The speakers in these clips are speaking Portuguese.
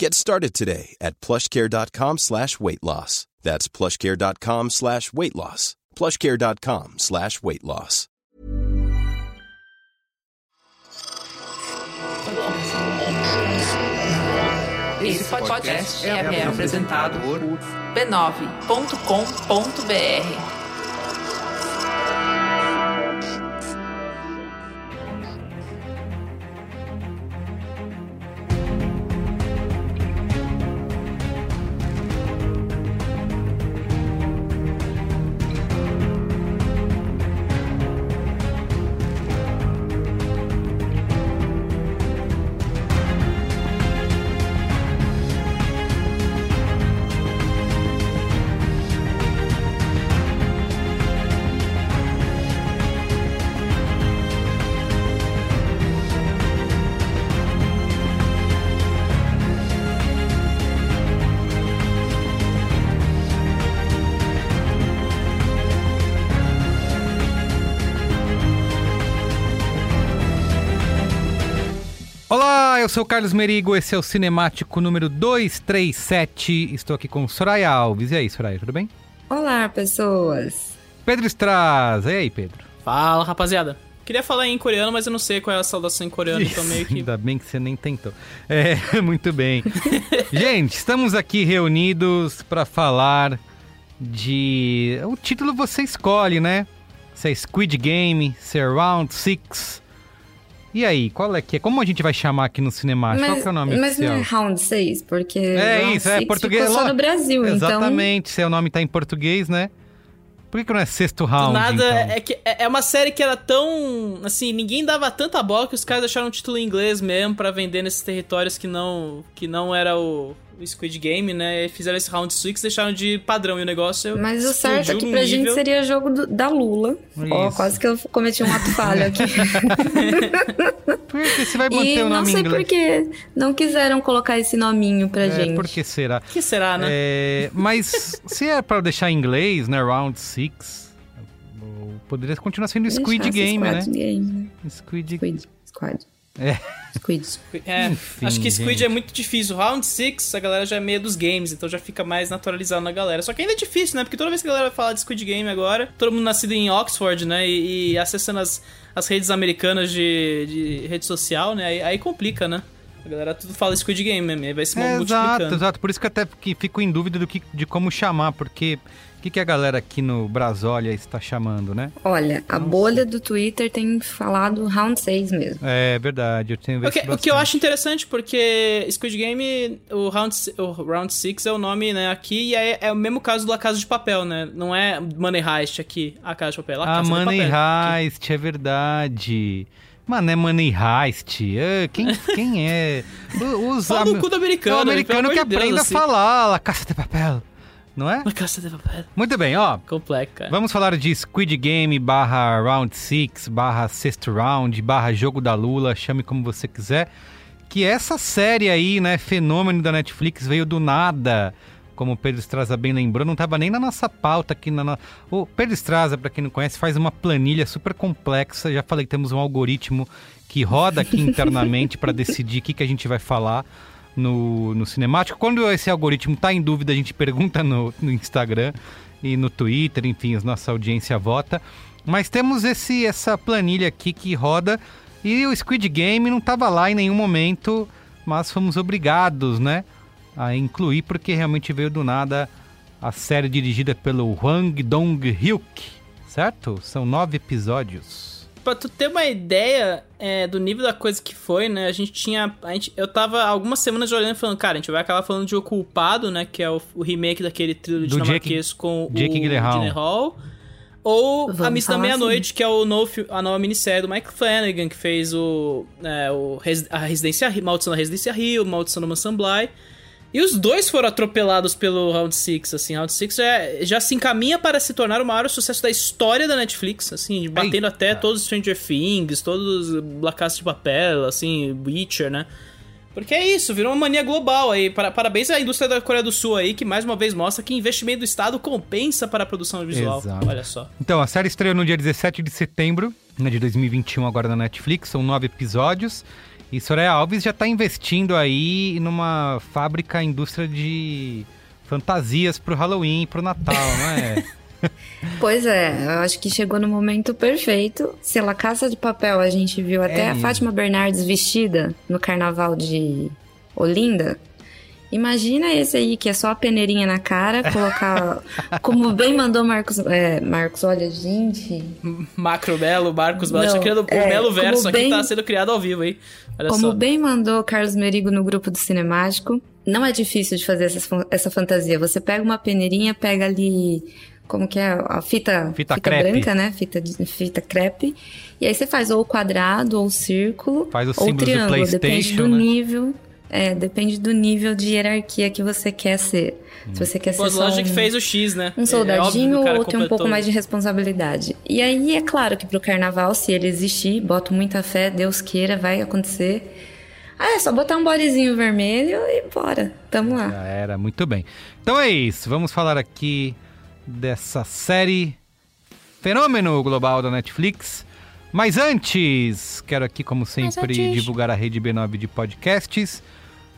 Get started today at plushcare.com slash weight loss. That's plushcare.com slash weight loss. plushcare.com slash weight loss. Esse podcast é apresentado por b9.com.br. Olá, eu sou o Carlos Merigo, esse é o Cinemático número 237. Estou aqui com Soraya Alves. E aí, Soraya, tudo bem? Olá, pessoas. Pedro Straz. E aí, Pedro? Fala, rapaziada. Queria falar em coreano, mas eu não sei qual é a saudação em coreano, então meio que. Ainda bem que você nem tentou. É, muito bem. Gente, estamos aqui reunidos para falar de. O título você escolhe, né? Se é Squid Game, se é Round Six. E aí, qual é que é? Como a gente vai chamar aqui no cinema? Qual que é o nome mas oficial? não é Round 6, porque É Round isso, é português. ficou só no Brasil, então... Exatamente, seu nome tá em português, né? Por que, que não é sexto round? Do nada, então? é que é é uma série que era tão. Assim, ninguém dava tanta bola que os caras deixaram um título em inglês mesmo pra vender nesses territórios que não. que não era o, o Squid Game, né? E fizeram esse Round Six, deixaram de padrão e o negócio. Mas o certo aqui num pra nível- gente seria jogo do- da Lula. Ó, Isso. quase que eu cometi um ato falho aqui. Por que você vai manter e o não nome em sei inglês? por que não quiseram colocar esse nominho pra É, gente. por que será? Que será, né? É, mas se é pra deixar em inglês, né? Round Six, poderia continuar sendo Squid esse Game, né? Game, né? Squid Squid. Squad. É. Squid. É, Enfim, acho que Squid gente. é muito difícil. Round 6, a galera já é meio dos games, então já fica mais naturalizado na galera. Só que ainda é difícil, né? Porque toda vez que a galera fala de Squid Game agora, todo mundo nascido em Oxford, né? E, e acessando as, as redes americanas de, de rede social, né? Aí, aí complica, né? A galera tudo fala Squid Game mesmo, aí vai se É, multiplicando. exato, exato. Por isso que até que fico em dúvida do que, de como chamar, porque o que, que a galera aqui no Brasólia está chamando, né? Olha, a bolha do Twitter tem falado Round 6 mesmo. É verdade, eu tenho O visto que, o que eu acho interessante, porque Squid Game, o Round, o round 6 é o nome, né, aqui, e é, é o mesmo caso do La Casa de Papel, né? Não é Money Heist aqui, a Casa de Papel, é La Ah, Casa de Money Papel. aqui. Heist, é verdade. Mano, é Money Heist. Ah, quem, quem é? O- Os Fala no am- cu do americano, o americano que de Deus, aprenda assim. a falar La Casa de Papel. Não é? Casa de Papel. Muito bem, ó. Complexo, cara. Vamos falar de Squid Game barra Round 6, barra Sexto Round, barra Jogo da Lula, chame como você quiser. Que essa série aí, né, fenômeno da Netflix, veio do nada como o Pedro Estraza bem lembrou, não estava nem na nossa pauta aqui. Na no... O Pedro Estraza, para quem não conhece, faz uma planilha super complexa. Já falei que temos um algoritmo que roda aqui internamente para decidir o que, que a gente vai falar no, no cinemático. Quando esse algoritmo está em dúvida, a gente pergunta no, no Instagram e no Twitter, enfim, a nossa audiência vota. Mas temos esse essa planilha aqui que roda e o Squid Game não estava lá em nenhum momento, mas fomos obrigados, né, a incluir porque realmente veio do nada a série dirigida pelo Hwang Dong-hyuk, certo? São nove episódios. Pra tu ter uma ideia é, do nível da coisa que foi, né? A gente tinha. A gente, eu tava algumas semanas olhando e falando, cara, a gente vai acabar falando de O Culpado, né? Que é o, o remake daquele thriller Do dinamarquês Jake- com Jake o Gyllenhaal. Ou Vamos A Missa da Meia-Noite, que é o novo, a nova minissérie do Mike Flanagan, que fez o, é, o a Residência Rio- Maldição da Residência Rio, Maldição do Mansão Bly. E os dois foram atropelados pelo Round 6, assim. Round 6 já, já se encaminha para se tornar o maior sucesso da história da Netflix, assim, batendo até todos os Stranger Things, todos os La Casa de Papel, assim, Witcher, né? Porque é isso, virou uma mania global aí. Para- Parabéns à indústria da Coreia do Sul aí, que mais uma vez mostra que investimento do Estado compensa para a produção visual. Exato. Olha só. Então, a série estreou no dia 17 de setembro né, de 2021, agora na Netflix. São nove episódios. E Soraya Alves já está investindo aí numa fábrica, indústria de fantasias pro Halloween e pro Natal, não é? Pois é, eu acho que chegou no momento perfeito. Se La Casa de Papel a gente viu até É a. Fátima Bernardes vestida no carnaval de Olinda. Imagina esse aí que é só a peneirinha na cara, colocar. como bem mandou Marcos. É, Marcos, olha, gente. Macro Belo, Marcos Belo. Não, Tá criando o é, Belo Verso como aqui bem- tá sendo criado ao vivo aí. Olha Como só. bem mandou Carlos Merigo no grupo do Cinemático, não é difícil de fazer essa, essa fantasia. Você pega uma peneirinha, pega ali. Como que é? A fita, Fita crepe. branca, né? Fita, fita crepe. E aí você faz ou o quadrado, ou o círculo, Faz os ou o símbolos do triângulo. Depende do né? nível. É, depende do nível de hierarquia que você quer ser. Se você quer Pô, ser só um, fez o X, né? um É que soldadinho cara ou tem um pouco mais de responsabilidade. E aí é claro que pro carnaval, se ele existir, boto muita fé, Deus queira, vai acontecer. Ah, é só botar um bodezinho vermelho e bora. Tamo lá. Já era, muito bem. Então é isso, vamos falar aqui dessa série Fenômeno Global da Netflix. Mas antes, quero aqui, como sempre, divulgar a rede B9 de podcasts.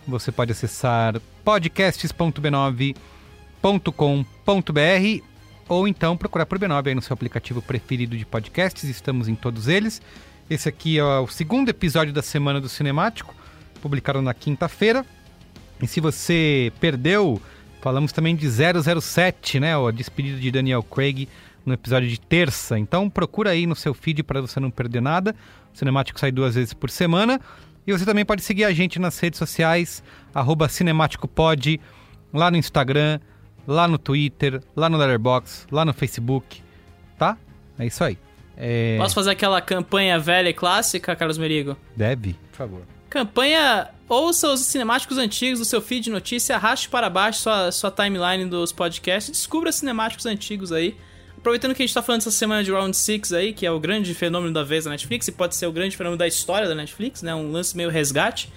Você pode acessar podcasts.b9.com.br ou então procurar por B9 aí no seu aplicativo preferido de podcasts. Estamos em todos eles. Esse aqui é o segundo episódio da Semana do Cinemático, publicado na quinta-feira. E se você perdeu, falamos também de 007, né? A despedida de Daniel Craig no episódio de terça. Então procura aí no seu feed para você não perder nada. O Cinemático sai duas vezes por semana. E você também pode seguir a gente nas redes sociais, arroba CinemáticoPod, lá no Instagram, lá no Twitter, lá no Letterboxd, lá no Facebook, tá? É isso aí. É... Posso fazer aquela campanha velha e clássica, Carlos Merigo? Deve, por favor. Campanha ouça os cinemáticos antigos do seu feed de notícia, arraste para baixo sua, sua timeline dos podcasts, descubra cinemáticos antigos aí. Aproveitando que a gente tá falando essa semana de Round 6 aí, que é o grande fenômeno da vez da Netflix, e pode ser o grande fenômeno da história da Netflix, né? Um lance meio resgate.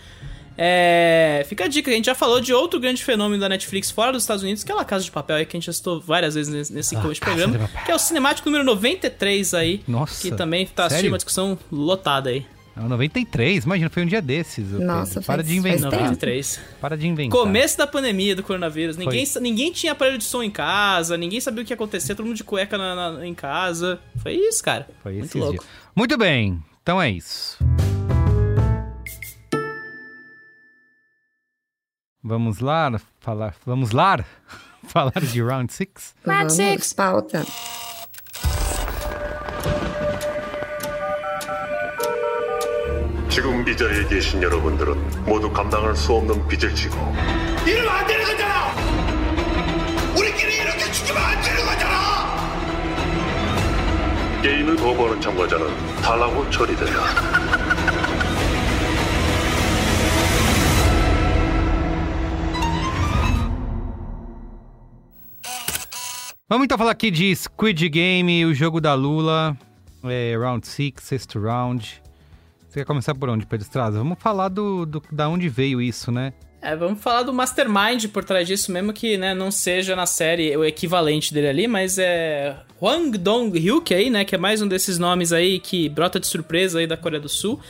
É... Fica a dica, a gente já falou de outro grande fenômeno da Netflix fora dos Estados Unidos, que é a Casa de Papel aí, que a gente já citou várias vezes nesse, Casa programa, que é o cinemático número 93 aí, Nossa, que também tá assistindo uma discussão lotada aí. É o 93, imagina, foi um dia desses. Nossa. Para faz- de inventar. tempo. 93. Para de inventar. Começo da pandemia do coronavírus. Ninguém, ninguém tinha aparelho de som em casa, ninguém sabia o que ia acontecer, todo mundo de cueca na- na- em casa. Foi isso, cara. Foi Muito louco. dia. Muito bem, então é isso. Vamos lá falar, vamos lá falar de Round 6? Vamos, pauta. 지금 이 자리에 계신 여러분들은 모두 감당할 수 없는 빚을 지고 이러면 안 되는 거잖아! 우리끼리 이렇게 죽으면 안 되는 거잖아! 게임을 거부하는 참가자는 탈하고 처리된다. Vamos então falar aqui de Squid Game, o jogo da Lula, é, Round 6, sexto round. Você quer começar por onde, Pedro Estrada? Vamos falar do, do, da onde veio isso, né? É, vamos falar do Mastermind por trás disso, mesmo que né, não seja na série o equivalente dele ali, mas é Hwang Dong-hyuk aí, né, que é mais um desses nomes aí que brota de surpresa aí da Coreia do Sul.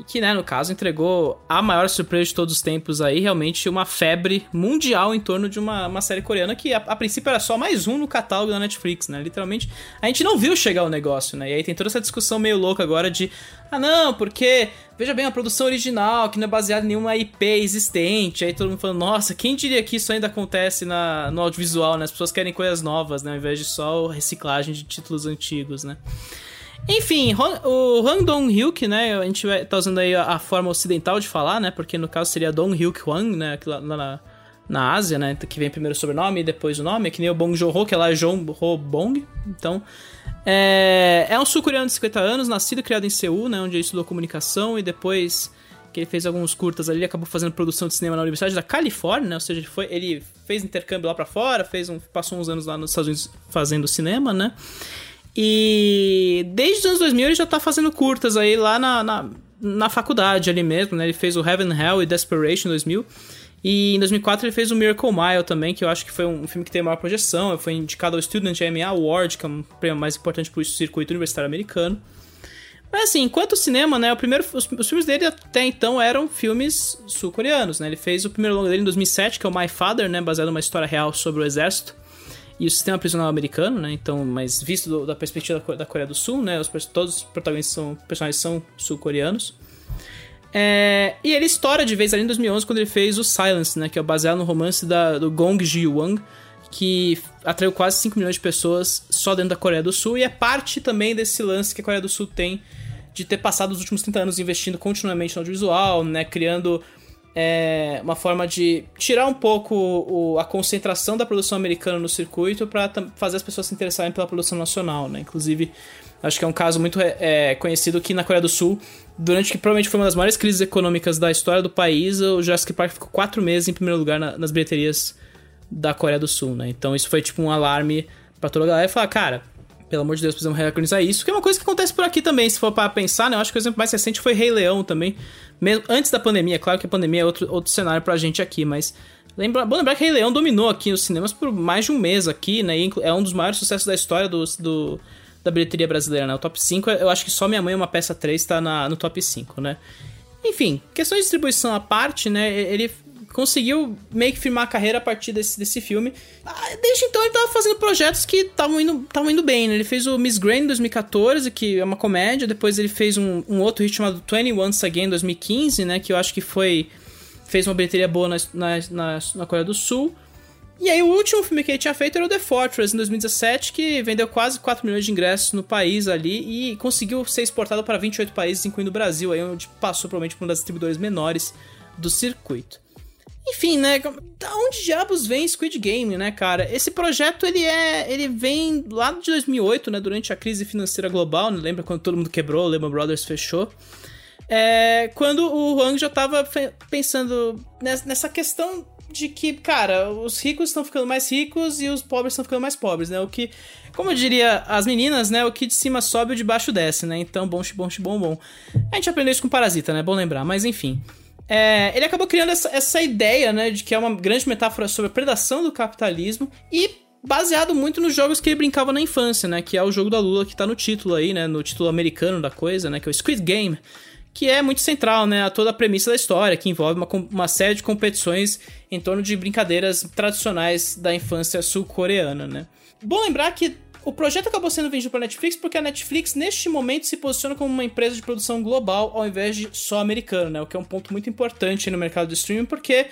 E que, né, no caso, entregou a maior surpresa de todos os tempos aí, realmente uma febre mundial em torno de uma, uma série coreana que, a, a, princípio, era só mais um no catálogo da Netflix, né? Literalmente, a gente não viu chegar o negócio, né? E aí tem toda essa discussão meio louca agora de, ah, não, porque, veja bem, a produção original, que não é baseada em nenhuma IP existente, aí todo mundo falando, nossa, quem diria que isso ainda acontece na, no audiovisual, né? As pessoas querem coisas novas, né? Ao invés de só reciclagem de títulos antigos, né? Enfim, o Han Dong-hyuk, né, a gente tá usando aí a, forma ocidental de falar, né, porque no caso seria Dong-hyuk Hwang, né, lá, na, na Ásia, né, que vem primeiro o sobrenome e depois o nome, é que nem o Bong Joon-ho, que é lá Jong Ho Bong, então... É, é um sul-coreano de 50 anos, nascido e criado em Seul, né, onde ele estudou comunicação e depois que ele fez alguns curtas ali, acabou fazendo produção de cinema na Universidade da Califórnia, né? Ou seja, ele, foi, ele fez intercâmbio lá para fora, fez um, passou uns anos lá nos Estados Unidos fazendo cinema, né? E desde os anos 2000 ele já tá fazendo curtas aí lá na, na, na faculdade ali mesmo, né? Ele fez o Heaven, Hell e Desperation em 2000. E em 2004 ele fez o Miracle Mile também, que eu acho que foi um filme que tem maior projeção. Foi indicado ao Student AMA Award, que é um prêmio mais importante pro circuito universitário americano. Mas assim, enquanto o cinema, né, o primeiro, os, os filmes dele até então eram filmes sul-coreanos, né? Ele fez o primeiro longa dele em 2007, que é o My Father, né, baseado numa história real sobre o exército e o sistema prisional americano, né? Então, mas visto do, da perspectiva da, da, Coreia do Sul, né? Os, todos os protagonistas são, personagens são sul-coreanos. É, e ele estoura de vez ali em 2011 quando ele fez o Silence, né? Que é baseado no romance da, do Gong Ji-wang, que atraiu quase 5 milhões de pessoas só dentro da Coreia do Sul e é parte também desse lance que a Coreia do Sul tem de ter passado os últimos 30 anos investindo continuamente no audiovisual, né? Criando é uma forma de tirar um pouco o, a concentração da produção americana no circuito para fazer as pessoas se interessarem pela produção nacional, né? Inclusive, acho que é um caso muito é, conhecido que na Coreia do Sul, durante que provavelmente foi uma das maiores crises econômicas da história do país, o Jurassic Park ficou quatro meses em primeiro lugar na, nas bilheterias da Coreia do Sul, né? Então isso foi tipo um alarme para toda a galera e falar, cara, pelo amor de Deus, precisamos reorganizar isso, que é uma coisa que acontece por aqui também, se for para pensar, né? Eu acho que o exemplo mais recente foi Rei Leão também, mesmo antes da pandemia, claro que a pandemia é outro, outro cenário pra gente aqui, mas lembra, bom lembrar que Rei Leão dominou aqui nos cinemas por mais de um mês aqui, né? E é um dos maiores sucessos da história do, do da bilheteria brasileira, né? O top 5, eu acho que só Minha Mãe Uma Peça 3 tá na, no top 5, né? Enfim, questão de distribuição à parte, né? Ele conseguiu meio que firmar a carreira a partir desse, desse filme. Ah, desde então ele tava fazendo projetos que estavam indo, indo bem, né? Ele fez o Miss Grain em 2014, que é uma comédia. Depois ele fez um, um outro hit chamado 21 Once Again em 2015, né? Que eu acho que foi... Fez uma bilheteria boa na, na, na, Coreia do Sul. E aí o último filme que ele tinha feito era o The Fortress, em 2017, que vendeu quase 4 milhões de ingressos no país ali e conseguiu ser exportado para 28 países, incluindo o Brasil, aí onde passou provavelmente por um das distribuidores menores do circuito. Enfim, né? Da onde diabos vem Squid Game, né, cara? Esse projeto ele é, ele vem lá de 2008, né, durante a crise financeira global, né? Lembra quando todo mundo quebrou, Lehman Brothers fechou? É, quando o Huang já tava pensando nessa questão de que, cara, os ricos estão ficando mais ricos e os pobres estão ficando mais pobres, né? O que, como eu diria as meninas, né? O que de cima sobe, o de baixo desce, né? Então, bom, bom, bom, bom. A gente aprendeu isso com Parasita, né? Bom lembrar, mas enfim. É, ele acabou criando essa, essa ideia, né, de que é uma grande metáfora sobre a predação do capitalismo e baseado muito nos jogos que ele brincava na infância, né, que é o jogo da Lula que tá no título aí, né, no título americano da coisa, né, que é o Squid Game, que é muito central, né, a toda a premissa da história, que envolve uma, uma série de competições em torno de brincadeiras tradicionais da infância sul-coreana, né. Bom lembrar que o projeto acabou sendo vendido para Netflix porque a Netflix, neste momento, se posiciona como uma empresa de produção global ao invés de só americana, né? O que é um ponto muito importante no mercado do streaming, porque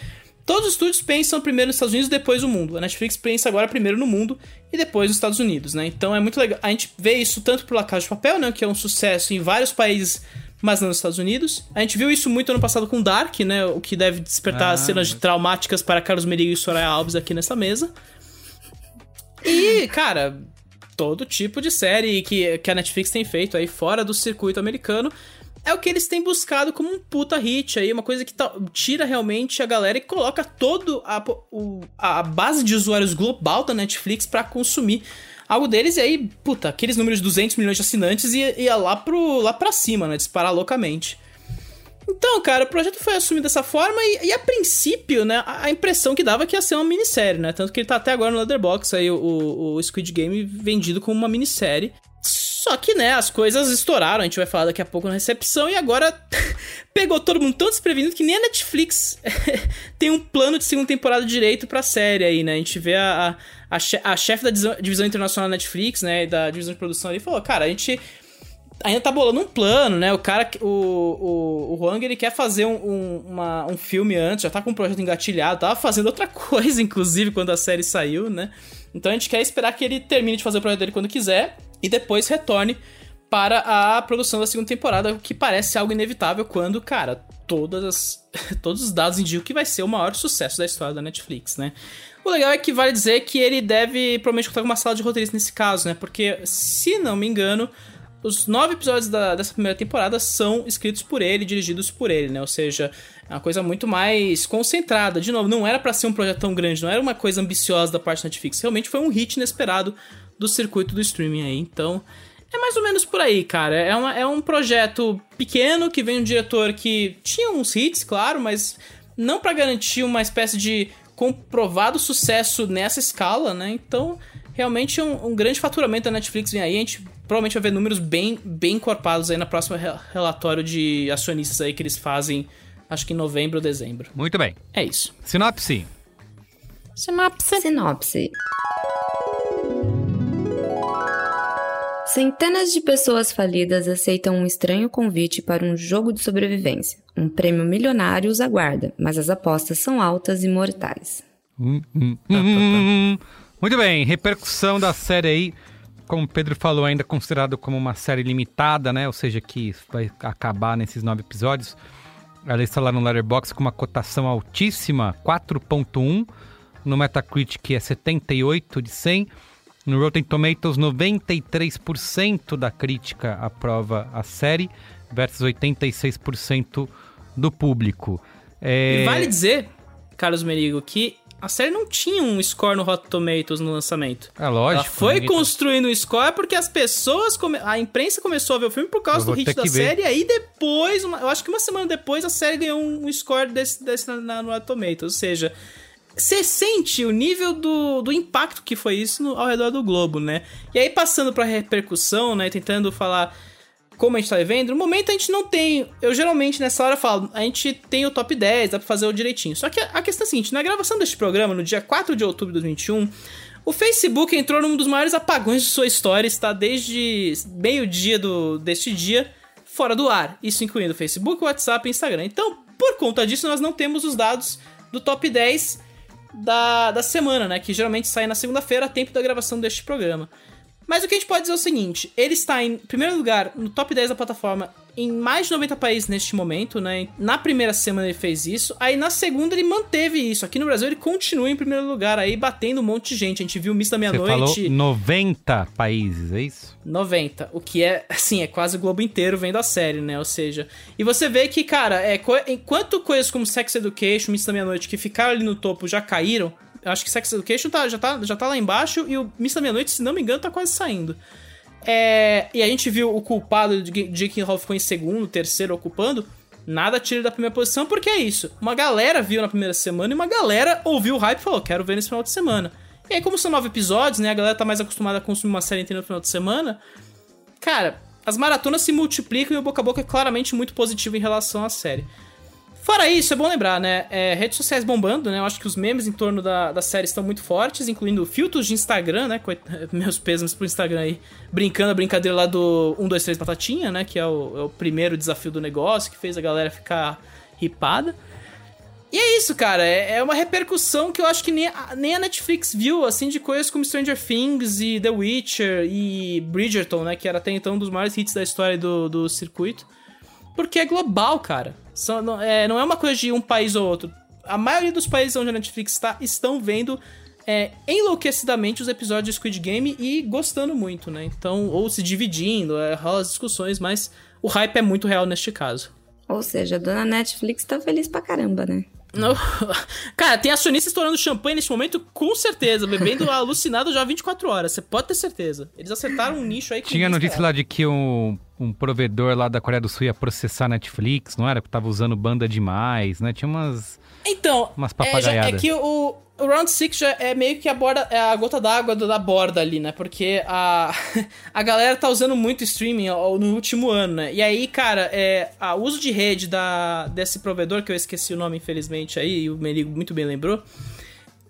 todos os estúdios pensam primeiro nos Estados Unidos e depois no mundo. A Netflix pensa agora primeiro no mundo e depois nos Estados Unidos, né? Então é muito legal. A gente vê isso tanto por La Casa de Papel, né? Que é um sucesso em vários países mas não nos Estados Unidos. A gente viu isso muito ano passado com Dark, né? O que deve despertar ah, cenas mas... traumáticas para Carlos Merigo e Soraya Alves aqui nessa mesa. E, cara, todo tipo de série que, que a Netflix tem feito aí fora do circuito americano. É o que eles têm buscado como um puta hit aí, uma coisa que tá, tira realmente a galera e coloca todo a, a base de usuários global da Netflix para consumir algo deles, e aí, puta, aqueles números de 200 milhões de assinantes ia, ia lá, pro, lá pra cima, né? Disparar loucamente. Então, cara, o projeto foi assumido dessa forma e, e a princípio, né, a, a impressão que dava é que ia ser uma minissérie, né? Tanto que ele tá até agora no Leatherbox, aí o, o, Squid Game vendido como uma minissérie. Só que, né, as coisas estouraram, a gente vai falar daqui a pouco na recepção, e agora pegou todo mundo tão desprevenido que nem a Netflix tem um plano de segunda temporada direito pra série aí, né? A gente vê a, a, a chefe da divisão internacional da Netflix, né, da divisão de produção ali, falou, cara, a gente ainda tá bolando um plano, né? O cara, o, o, o Huang, ele quer fazer um, um, uma, um filme antes, já tá com um projeto engatilhado, tava fazendo outra coisa, inclusive, quando a série saiu, né? Então a gente quer esperar que ele termine de fazer o projeto dele quando quiser e depois retorne para a produção da segunda temporada, o que parece algo inevitável quando, cara, todas as, todos os dados indicam que vai ser o maior sucesso da história da Netflix, né? O legal é que vale dizer que ele deve provavelmente contar com uma sala de roteiristas nesse caso, né? Porque, se não me engano, os nove episódios da, dessa primeira temporada são escritos por ele, dirigidos por ele, né? Ou seja, é uma coisa muito mais concentrada. De novo, não era para ser um projeto tão grande, não era uma coisa ambiciosa da parte da Netflix. Realmente foi um hit inesperado do circuito do streaming aí. Então, é mais ou menos por aí, cara. É, uma, é um projeto pequeno que vem um diretor que tinha uns hits, claro, mas não para garantir uma espécie de comprovado sucesso nessa escala, né? Então, realmente um, um, grande faturamento da Netflix vem aí. A gente provavelmente vai ver números bem, bem encorpados aí na próxima relatório de acionistas aí que eles fazem, acho que em novembro ou dezembro. Muito bem. É isso. Sinopse. Sinopse. Sinopse. Centenas de pessoas falidas aceitam um estranho convite para um jogo de sobrevivência. Um prêmio milionário os aguarda, mas as apostas são altas e mortais. Hum, hum, hum, Muito bem, repercussão da série aí, como o Pedro falou, ainda considerado como uma série limitada, né? Ou seja, que vai acabar nesses nove episódios. Ela está lá no Letterboxd com uma cotação altíssima, 4.1. No Metacritic é 78 de 100. No Rotten Tomatoes, 93% da crítica aprova a série versus 86% do público. É... E vale dizer, Carlos Merigo, que a série não tinha um score no Rotten Tomatoes no lançamento. É lógico. Ela foi construindo o um score porque as pessoas. Come... A imprensa começou a ver o filme por causa do hit da série. E aí depois, uma... eu acho que uma semana depois, a série ganhou um score desse, desse na, no Rotten Tomatoes. Ou seja, você sente o nível do, do impacto que foi isso no, ao redor do globo, né? E aí, passando pra repercussão, né? Tentando falar como a gente tá vendo, no momento a gente não tem. Eu geralmente nessa hora falo, a gente tem o top 10, dá pra fazer o direitinho. Só que a questão é a seguinte: na gravação deste programa, no dia 4 de outubro de 2021, o Facebook entrou num dos maiores apagões de sua história, está desde meio-dia deste dia fora do ar. Isso incluindo Facebook, WhatsApp e Instagram. Então, por conta disso, nós não temos os dados do top 10 da, da semana, né? Que geralmente sai na segunda-feira, a tempo da gravação deste programa. Mas o que a gente pode dizer é o seguinte: ele está em primeiro lugar no top 10 da plataforma em mais de 90 países neste momento, né? Na primeira semana ele fez isso, aí na segunda ele manteve isso. Aqui no Brasil ele continua em primeiro lugar aí, batendo um monte de gente. A gente viu o Miss da Meia-Noite. Falou 90 países, é isso? 90, o que é, assim, é quase o globo inteiro vendo a série, né? Ou seja, e você vê que, cara, é, enquanto coisas como Sex Education, Miss da Meia-Noite, que ficaram ali no topo, já caíram, acho que Sex Education tá, já, tá, já tá lá embaixo e o Miss da Meia-Noite, se não me engano, tá quase saindo. É, e a gente viu o culpado de Jake Hall ficou em segundo, terceiro ocupando. Nada tira da primeira posição, porque é isso. Uma galera viu na primeira semana e uma galera ouviu o hype e falou: quero ver nesse final de semana. E aí, como são nove episódios, né? A galera tá mais acostumada a consumir uma série inteira no final de semana. Cara, as maratonas se multiplicam e o boca a boca é claramente muito positivo em relação à série. Fora isso, é bom lembrar, né? É, redes sociais bombando, né? Eu acho que os memes em torno da, da série estão muito fortes, incluindo filtros de Instagram, né? Meus pêsames pro Instagram aí. Brincando a brincadeira lá do 1, 2, 3 Batatinha, né? Que é o, é o primeiro desafio do negócio, que fez a galera ficar ripada. E é isso, cara. É, é, uma repercussão que eu acho que nem a, nem a Netflix viu, assim, de coisas como Stranger Things e The Witcher e Bridgerton, né? Que era até então um dos maiores hits da história do, do circuito. Porque é global, cara. São, não, é, não é uma coisa de um país ou outro. A maioria dos países onde a Netflix está estão vendo é, enlouquecidamente os episódios de Squid Game e gostando muito, né? Então, ou se dividindo, é, rola as discussões, mas o hype é muito real neste caso. Ou seja, a dona Netflix tá feliz pra caramba, né? No... Cara, tem acionista estourando champanhe neste momento, com certeza, bebendo alucinado já 24 horas, você pode ter certeza. Eles acertaram um nicho aí que Tinha notícia lá de que o um provedor lá da Coreia do Sul ia processar a Netflix, não era? Que tava usando banda demais, né? Tinha umas. Então, Umas é, já- é, que o, o Round 6 já é meio que a, borda, é a gota d'água da borda ali, né? Porque a, a galera tá usando muito streaming no último ano, né? E aí, cara, é, a uso de rede da, desse provedor, que eu esqueci o nome, infelizmente, aí, e o Merigo muito bem lembrou.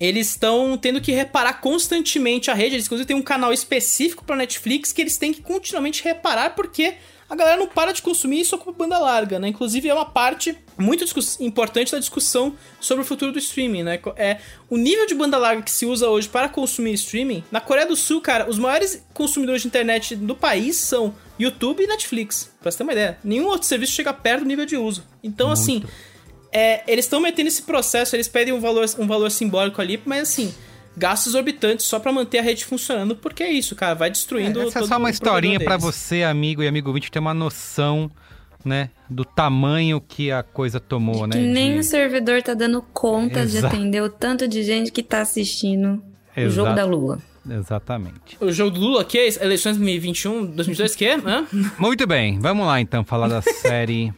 Eles estão tendo que reparar constantemente a rede. Eles, inclusive, têm um canal específico pra Netflix que eles têm que continuamente reparar porque a galera não para de consumir isso com banda larga, né? Inclusive, é uma parte muito importante da discussão sobre o futuro do streaming, né? É o nível de banda larga que se usa hoje para consumir streaming. Na Coreia do Sul, cara, os maiores consumidores de internet do país são YouTube e Netflix. Pra você ter uma ideia. Nenhum outro serviço chega perto do nível de uso. Então, assim, é, eles estão metendo esse processo, eles pedem um valor, um valor simbólico ali, mas assim, gastos exorbitantes só pra manter a rede funcionando, porque é isso, cara, vai destruindo Essa é só uma o historinha deles. você, amigo e amigo ouvinte, ter uma noção, né? Do tamanho que a coisa tomou, né? Que nem de- o servidor tá dando conta de Exato. atender o tanto de gente que tá assistindo o Exato. jogo da Lula. Exatamente. O jogo do Lula, que é eleições 2021, 2022, que é? Hã? Muito bem, vamos lá então falar da série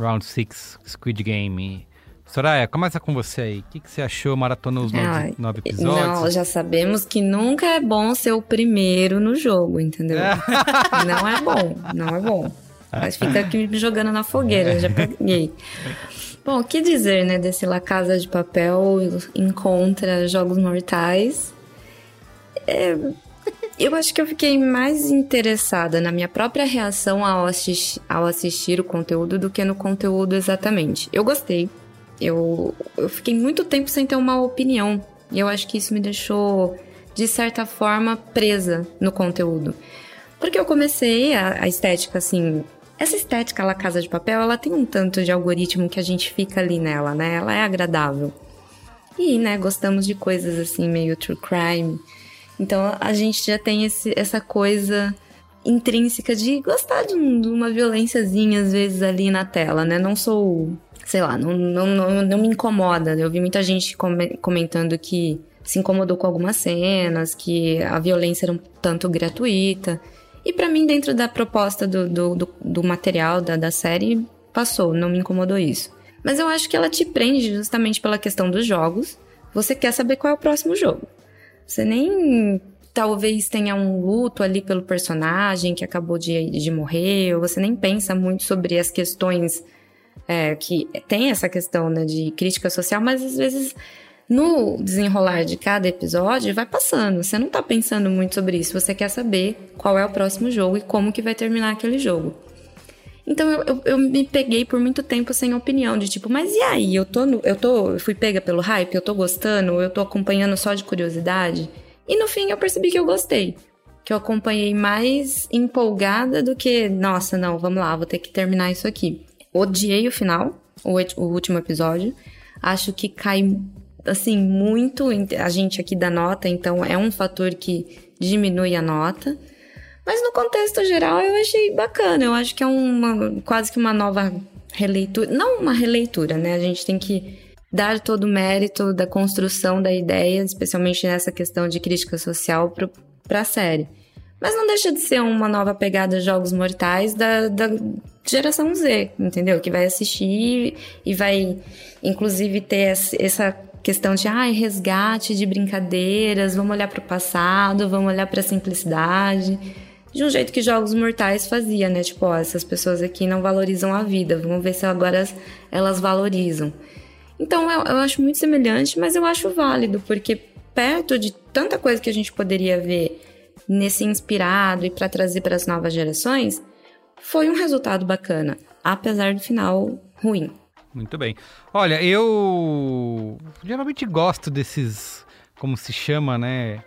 Round 6 Squid Game. Soraya, começa com você aí. O que, que você achou? Maratonou os nove, nove episódios? Não, já sabemos que nunca é bom ser o primeiro no jogo, entendeu? não é bom, não é bom. Mas fica aqui me jogando na fogueira, já peguei. Bom, o que dizer, né, desse La Casa de Papel encontra Jogos Mortais? É, eu acho que eu fiquei mais interessada na minha própria reação ao, assis- ao assistir o conteúdo do que no conteúdo exatamente. Eu gostei. Eu, eu fiquei muito tempo sem ter uma opinião. E eu acho que isso me deixou, de certa forma, presa no conteúdo. Porque eu comecei a, a estética, assim. Essa estética La Casa de Papel, ela tem um tanto de algoritmo que a gente fica ali nela, né? Ela é agradável. E, né, gostamos de coisas assim, meio true crime. Então a gente já tem esse- essa coisa intrínseca de gostar de, um- de uma violênciazinha, às vezes, ali na tela, né? Não sou. Sei lá, não, não, não, não me incomoda. Eu vi muita gente come- comentando que se incomodou com algumas cenas, que a violência era um tanto gratuita. E pra mim, dentro da proposta do, do, do, do material da, da série, passou, não me incomodou isso. Mas eu acho que ela te prende justamente pela questão dos jogos. Você quer saber qual é o próximo jogo. Você nem talvez tenha um luto ali pelo personagem que acabou de, de morrer, ou você nem pensa muito sobre as questões é, que tem essa questão né, de crítica social, mas às vezes no desenrolar de cada episódio vai passando. Você não tá pensando muito sobre isso, você quer saber qual é o próximo jogo e como que vai terminar aquele jogo. Então eu, eu, eu me peguei por muito tempo sem opinião, de tipo, mas e aí? Eu tô, no- eu tô, eu fui pega pelo hype, eu tô gostando, eu tô acompanhando só de curiosidade. E no fim eu percebi que eu gostei. Que eu acompanhei mais empolgada do que, nossa, não, vamos lá, vou ter que terminar isso aqui. Odiei o final, o, o último episódio. Acho que cai, assim, muito. A gente aqui dá nota, então é um fator que diminui a nota. Mas no contexto geral eu achei bacana. Eu acho que é uma quase que uma nova releitura. Não uma releitura, né? A gente tem que dar todo o mérito da construção da ideia, especialmente nessa questão de crítica social para a série. Mas não deixa de ser uma nova pegada Jogos Mortais da, da geração Z, entendeu? Que vai assistir e vai, inclusive, ter essa questão de ai, resgate de brincadeiras, vamos olhar para o passado, vamos olhar para a simplicidade. De um jeito que Jogos Mortais fazia, né? Tipo, ó, essas pessoas aqui não valorizam a vida, vamos ver se agora elas valorizam. Então eu, eu acho muito semelhante, mas eu acho válido, porque perto de tanta coisa que a gente poderia ver nesse inspirado e para trazer para as novas gerações, foi um resultado bacana, apesar do final ruim. Muito bem. Olha, eu geralmente gosto desses, como se chama, né,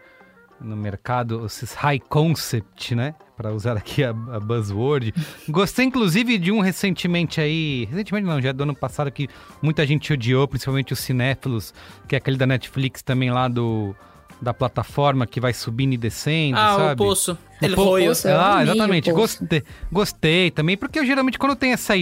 no mercado, esses high concept, né, para usar aqui a, a buzzword. Gostei inclusive de um recentemente aí, recentemente não, já é do ano passado que muita gente odiou, principalmente os cinéfilos, que é aquele da Netflix também lá do da plataforma que vai subindo e descendo, Ah, sabe? o Poço. Ele. Poço, eu Ah, exatamente. Gostei, gostei também, porque eu, geralmente quando tem essa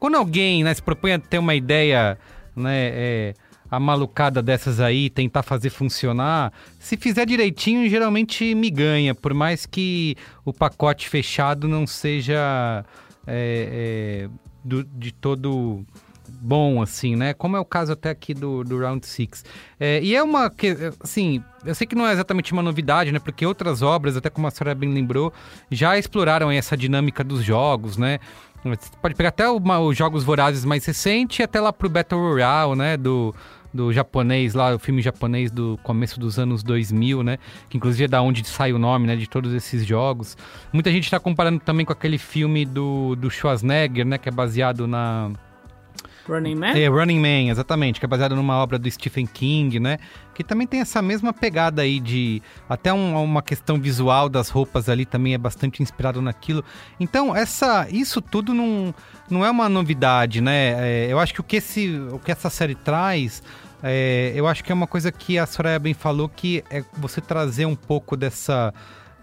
quando alguém né, se propõe a ter uma ideia, né, é, a malucada dessas aí, tentar fazer funcionar, se fizer direitinho, geralmente me ganha, por mais que o pacote fechado não seja é, é, do, de todo bom, assim, né? Como é o caso até aqui do, do Round 6. É, e é uma, que, assim, eu sei que não é exatamente uma novidade, né? Porque outras obras, até como a senhora bem lembrou, já exploraram essa dinâmica dos jogos, né? Você pode pegar até uma, os jogos vorazes mais recentes e até lá pro Battle Royale, né? Do, do japonês lá, o filme japonês do começo dos anos 2000, né? Que inclusive é da onde sai o nome, né? De todos esses jogos. Muita gente está comparando também com aquele filme do, do Schwarzenegger, né? Que é baseado na... Running Man? É, Running Man, exatamente, que é baseado numa obra do Stephen King, né? Que também tem essa mesma pegada aí de. Até um, uma questão visual das roupas ali também é bastante inspirado naquilo. Então, essa, isso tudo não, não é uma novidade, né? É, eu acho que o que, esse, o que essa série traz. É, eu acho que é uma coisa que a Soraya bem falou, que é você trazer um pouco dessa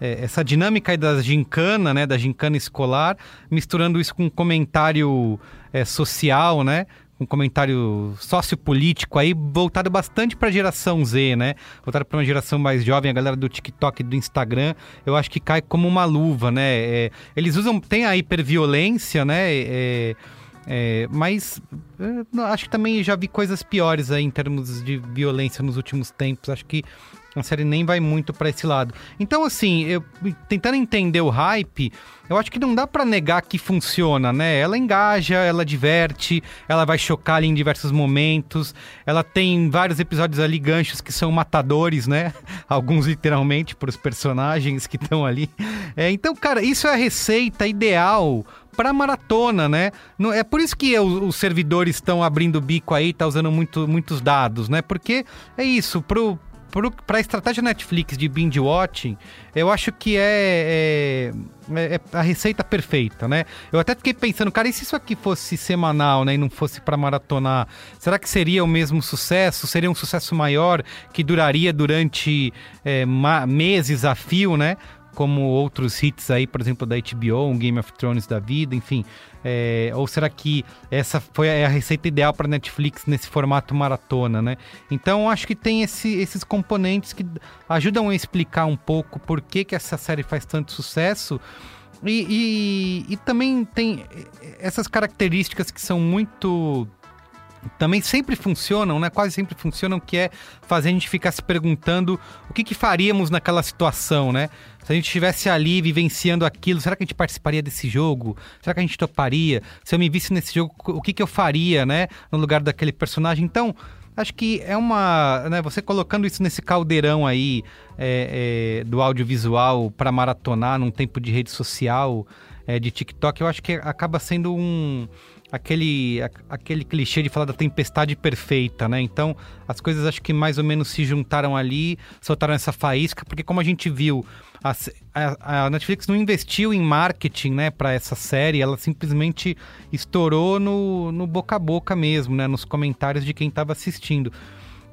é, essa dinâmica aí da gincana, né, da gincana escolar, misturando isso com um comentário é, social, né, um comentário sociopolítico aí, voltado bastante para a geração Z, né? Voltado para uma geração mais jovem, a galera do TikTok do Instagram, eu acho que cai como uma luva, né? É, eles usam, tem a hiperviolência, né? É, é, mas é, acho que também já vi coisas piores aí em termos de violência nos últimos tempos. Acho que a série nem vai muito para esse lado. Então, assim, eu, tentando entender o hype, eu acho que não dá para negar que funciona, né? Ela engaja, ela diverte, ela vai chocar ali em diversos momentos. Ela tem vários episódios ali, ganchos que são matadores, né? Alguns literalmente para os personagens que estão ali. É, então, cara, isso é a receita ideal para maratona, né? É por isso que os servidores estão abrindo o bico aí, tá usando muito, muitos dados, né? Porque é isso, pro para a estratégia Netflix de binge watching, eu acho que é, é, é, a receita perfeita, né? Eu até fiquei pensando, cara, e se isso aqui fosse semanal, né, e não fosse para maratonar, será que seria o mesmo sucesso? Seria um sucesso maior que duraria durante é, meses a fio, né? Como outros hits aí, por exemplo, da HBO, um Game of Thrones da vida, enfim. É, ou será que essa foi a receita ideal para Netflix nesse formato maratona, né? Então acho que tem esse, esses componentes que ajudam a explicar um pouco por que, que essa série faz tanto sucesso. E, e, e também tem essas características que são muito também sempre funcionam, né? Quase sempre funcionam, que é fazer a gente ficar se perguntando o que, que faríamos naquela situação, né? Se a gente estivesse ali vivenciando aquilo, será que a gente participaria desse jogo? Será que a gente toparia? Se eu me visse nesse jogo, o que, que eu faria, né? No lugar daquele personagem. Então, acho que é uma. Né, você colocando isso nesse caldeirão aí é, é, do audiovisual para maratonar num tempo de rede social, é, de TikTok, eu acho que acaba sendo um aquele, aquele clichê de falar da tempestade perfeita, né? Então, as coisas acho que mais ou menos se juntaram ali, soltaram essa faísca, porque como a gente viu, a, a, a Netflix não investiu em marketing, né, para essa série, ela simplesmente estourou no, no boca a boca mesmo, né, nos comentários de quem estava assistindo.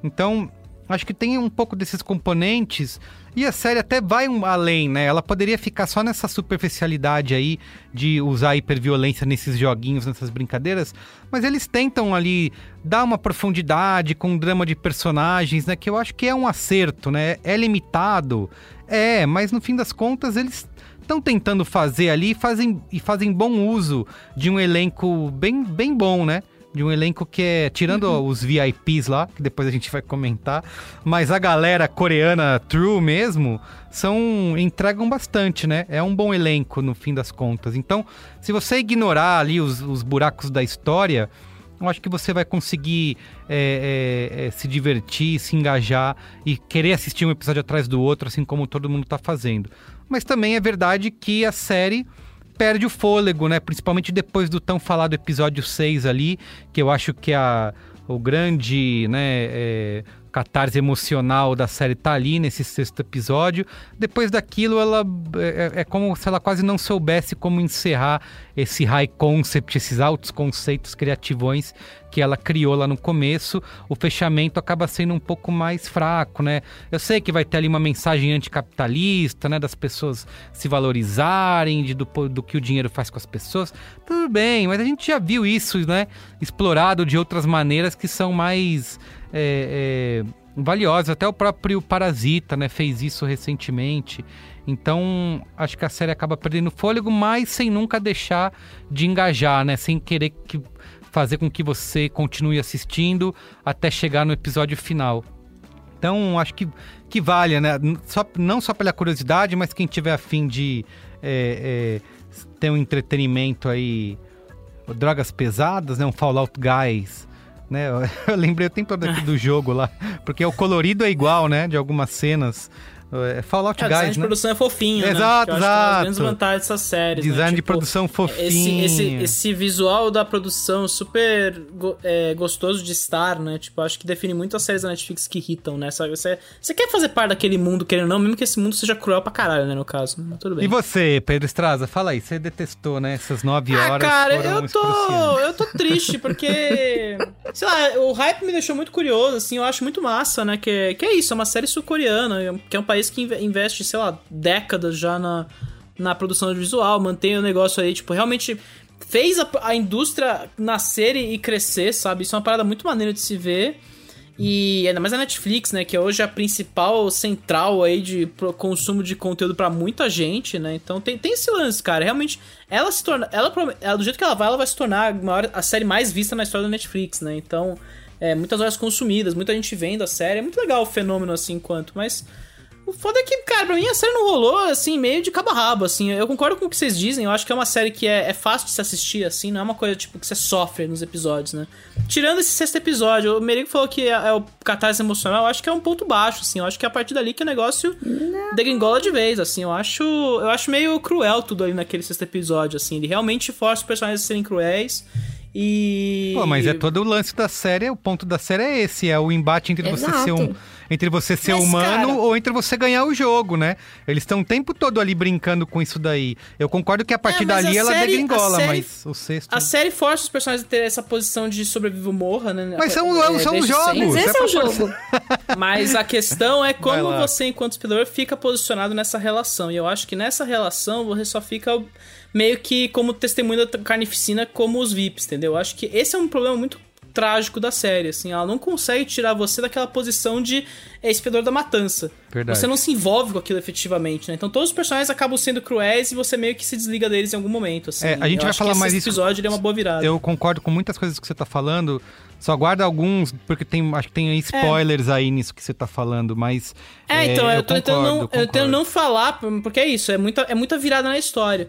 Então, acho que tem um pouco desses componentes e a série até vai um além, né? Ela poderia ficar só nessa superficialidade aí de usar hiperviolência nesses joguinhos, nessas brincadeiras, mas eles tentam ali dar uma profundidade com um drama de personagens, né? Que eu acho que é um acerto, né? É limitado, é, mas no fim das contas eles estão tentando fazer ali fazem, e fazem bom uso de um elenco bem, bem bom, né? De um elenco que é, tirando uhum. os VIPs lá, que depois a gente vai comentar, mas a galera coreana true mesmo, são entregam bastante, né? É um bom elenco no fim das contas. Então, se você ignorar ali os, os buracos da história, eu acho que você vai conseguir é, é, é, se divertir, se engajar e querer assistir um episódio atrás do outro, assim como todo mundo está fazendo. Mas também é verdade que a série perde o fôlego, né? Principalmente depois do tão falado episódio 6 ali, que eu acho que a, o grande, né, é, catarse emocional da série tá ali nesse sexto episódio. Depois daquilo, ela é, é, como se ela quase não soubesse como encerrar esse high concept, esses altos conceitos criativões que ela criou lá no começo, o fechamento acaba sendo um pouco mais fraco, né? Eu sei que vai ter ali uma mensagem anticapitalista, né? Das pessoas se valorizarem, de, do, do que o dinheiro faz com as pessoas. Tudo bem, mas a gente já viu isso, né? Explorado de outras maneiras que são mais é, é. Até o próprio Parasita, né, fez isso recentemente. Então, acho que a série acaba perdendo fôlego, mas sem nunca deixar de engajar, né? Sem querer que, fazer com que você continue assistindo até chegar no episódio final. Então, acho que, que vale, né? Só, não só pela curiosidade, mas quem tiver afim de é, é, ter um entretenimento aí, drogas pesadas, né? Um Fallout Guys, né? Eu lembrei o tempo todo aqui do jogo lá, porque o colorido é igual, né? De algumas cenas. É Fallout é, Guys, design de né? produção é fofinho, né? Exato, eu acho que é uma das exato. grandes vantagens séries, né? Design de Tipo, produção fofinho. Esse, esse, esse visual da produção super é, gostoso de estar, né? Tipo, acho que define muito as séries da Netflix que irritam, né? Sabe? Você, você quer fazer parte daquele mundo, querendo ou não, mesmo que esse mundo seja cruel pra caralho, né? No caso, mas tudo bem. E você, Pedro Estraza, fala aí, você detestou, né? Essas nove Ah, horas cara, foram eu tô, eu tô triste, porque. sei lá, o hype me deixou muito curioso, assim, eu acho muito massa, né? Que, que é isso, é uma série sul-coreana, que é um país que inve- investe, sei lá, décadas já na, na produção audiovisual, mantém o negócio aí, tipo, realmente fez a, a indústria nascer e crescer, sabe? Isso é uma parada muito maneira de se ver. E ainda mais a Netflix, né? Que é hoje a principal central aí de consumo de conteúdo pra muita gente, né? Então tem, tem esse lance, cara. Realmente, ela se torna. Ela, ela, do jeito que ela vai, ela vai se tornar a, maior, a série mais vista na história da Netflix, né? Então, é, muitas horas consumidas, muita gente vendo a série. É muito legal o fenômeno assim enquanto, mas. O foda é que, cara, pra mim a série não rolou, assim, meio de cabo a rabo, assim. Eu concordo com o que vocês dizem, eu acho que é uma série que é, é fácil de se assistir, assim, não é uma coisa, tipo, que você sofre nos episódios, né? Tirando esse sexto episódio, o Merigo falou que é, é o catarse emocional, eu acho que é um ponto baixo, assim. Eu acho que é a partir dali que o negócio degringola de vez, assim. Eu acho, eu acho meio cruel tudo ali naquele sexto episódio, assim. Ele realmente força os personagens a serem cruéis e... Pô, mas é todo o lance da série, o ponto da série é esse, é o embate entre você Exato. ser um, entre você ser Mas, humano cara- ou entre você ganhar o jogo, né? Eles estão o tempo todo ali brincando com isso daí. Eu concordo que a partir É, dali a ela série- degringola, série- mas o sexto A série força os personagens a ter essa posição de sobrevive ou morra, né? Mas são, É, são desde jogos. sempre. Mas esse é pra o jogo. Mas a questão é como você, enquanto espectador, fica posicionado nessa relação. E eu acho que nessa relação você só fica meio que como testemunha da carnificina, como os VIPs, entendeu? Eu acho que esse é um problema muito trágico da série, assim. Ela não consegue tirar você daquela posição de é, da matança. Verdade. Você não se envolve com aquilo efetivamente, né? Então todos os personagens acabam sendo cruéis e você meio que se desliga deles em algum momento, assim. É, a gente Eu vai falar mais esse isso- episódio ele é uma boa virada. Eu concordo com muitas coisas que você tá falando. Só guarda alguns, porque tem, acho que tem spoilers aí nisso que você tá falando, mas. É, então, eu, tô tentando não, eu concordo. não falar, porque é isso, é muita, é muita virada na história.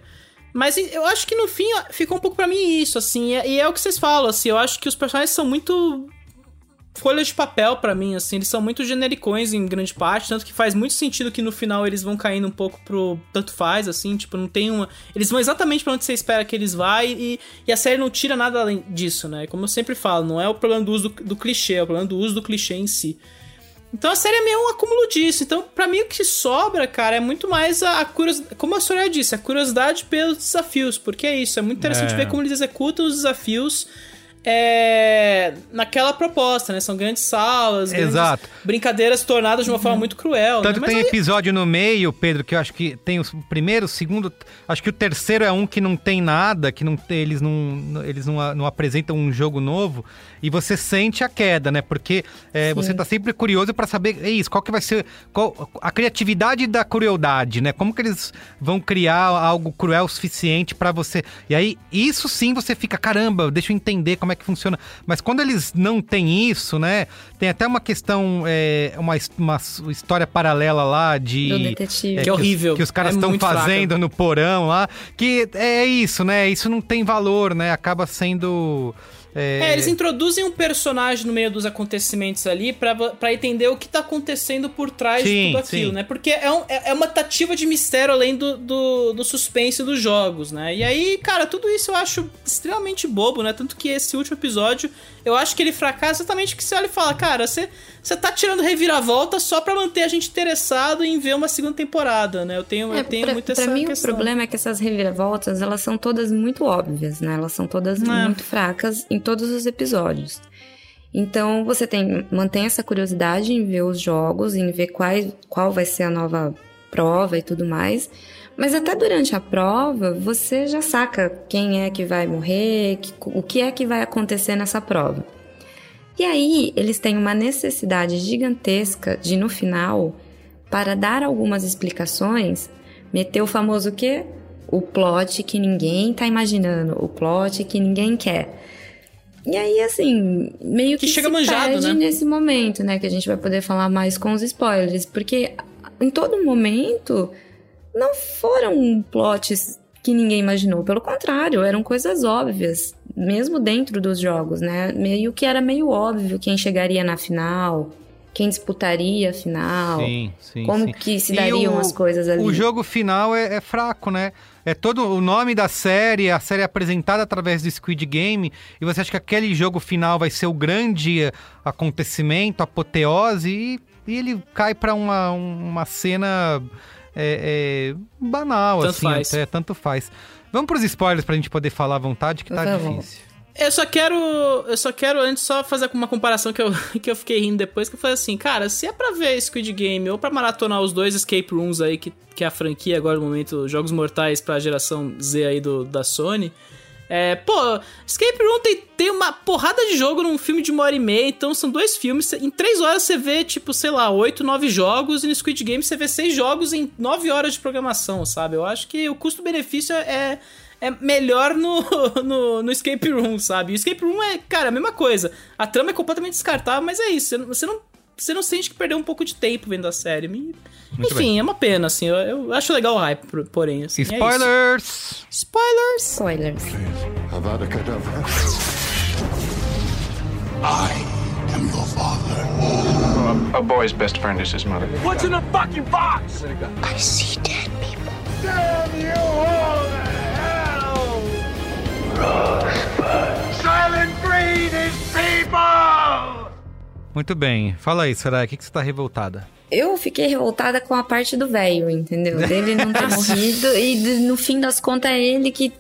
Mas eu acho que no fim ficou um pouco pra mim isso, assim, e- e é o que vocês falam, assim, eu acho que os personagens são muito folhas de papel pra mim, assim, eles são muito genericões em grande parte, tanto que faz muito sentido que no final eles vão caindo um pouco pro tanto faz, assim, tipo, não tem uma... Eles vão exatamente pra onde você espera que eles vá e, e a série não tira nada além disso, né? Como eu sempre falo, não é o problema do uso do, do clichê, é o problema do uso do clichê em si. Então a série é meio um acúmulo disso. Então, pra mim, o que sobra, cara, é muito mais a, a curiosidade. Como a Soraya disse, a curiosidade pelos desafios. Porque é isso, é muito interessante É. ver como eles executam os desafios. É, naquela proposta, né? São grandes salas, grandes Exato. brincadeiras tornadas de uma forma muito cruel. Tanto né? Tem aí- episódio no meio, Pedro, que eu acho que tem o primeiro, o segundo. Acho que o terceiro é um que não tem nada, que não eles, não, eles não, não apresentam um jogo novo. E você sente a queda, né? Porque é, você tá sempre curioso pra saber é isso, qual que vai ser. Qual, a criatividade da crueldade, né? Como que eles vão criar algo cruel o suficiente pra você. E aí, isso sim você fica, caramba, deixa eu entender como é que funciona. Mas quando eles não têm isso, né? Tem até uma questão, é, uma, uma história paralela lá de. Do detetive. Que é os- horrível. Que os caras É estão muito fraca. fazendo no porão lá. Que é isso, né? Isso não tem valor, né? Acaba sendo. É, eles introduzem um personagem no meio dos acontecimentos ali pra, pra entender o que tá acontecendo por trás de Sim, tudo aquilo, sim. né? Porque é, um- é é uma tativa de mistério além do, do, do suspense dos jogos, né? E aí, cara, tudo isso eu acho extremamente bobo, né? Tanto que esse último episódio, eu acho que ele fracassa exatamente porque você olha e fala, cara, você, você tá tirando reviravolta só pra manter a gente interessado em ver uma segunda temporada, né? Eu tenho, É, eu tenho pra, muito pra essa mim questão. o problema é que essas reviravoltas, elas são todas muito óbvias, né? Elas são todas É. muito fracas em todos os episódios. Então você tem mantém essa curiosidade em ver os jogos, em ver qual, qual vai ser a nova prova e tudo mais. Mas até durante a prova, você já saca quem é que vai morrer, o que é que vai acontecer nessa prova. E aí, eles têm uma necessidade gigantesca de, no final, para dar algumas explicações, meter o famoso quê? O plot que ninguém tá imaginando, o plot que ninguém quer. E aí, assim, meio que, Que chega se manjado, perde né? nesse momento, né? Que a gente vai poder falar mais com os spoilers. Porque em todo momento não foram plots que ninguém imaginou. Pelo contrário, eram coisas óbvias, mesmo dentro dos jogos, né? Meio que era meio óbvio quem chegaria na final, quem disputaria a final, Sim, sim. como sim. que se dariam o- as coisas ali. O jogo final é, é fraco, né? É todo o nome da série, a série é apresentada através do Squid Game, e você acha que aquele jogo final vai ser o grande acontecimento, apoteose, e, e ele cai pra uma, uma cena é, é, banal, Tanto assim, faz. até tanto faz. Vamos pros spoilers pra gente poder falar à vontade, que tá favor. difícil. Eu só quero. Eu só quero antes só fazer uma comparação que eu, que eu fiquei rindo depois, que eu falei assim, cara, se é pra ver Squid Game ou pra maratonar os dois escape rooms aí, que, que é a franquia agora no momento, Jogos Mortais pra geração Z aí do, da Sony. É, pô, Escape Room tem, tem uma porrada de jogo num filme de uma hora e meia, então são dois filmes. Em três horas você vê, tipo, sei lá, oito, nove jogos, e no Squid Game você vê seis jogos em nove horas de programação, sabe? Eu acho que o custo-benefício é, é melhor no, no, no Escape Room, sabe? O Escape Room é, cara, a mesma coisa. A trama é completamente descartável, mas é isso. Você não, você não, você não sente que perdeu um pouco de tempo vendo a série. Me- Enfim, bem. é uma pena, assim. Eu, eu acho legal o hype, por- porém. Assim, é. Spoilers! Spoilers! Spoilers. Kedavra. I am your father. A boy's best friend is his mother. What's in the fucking box? I see dead people. Damn you all to hell! Rosebud. Silent breed is people! Muito bem. Fala aí, Soraya, o que, que você tá revoltada? Eu fiquei revoltada com a parte do velho, entendeu? Dele não ter morrido e no fim das contas é ele que,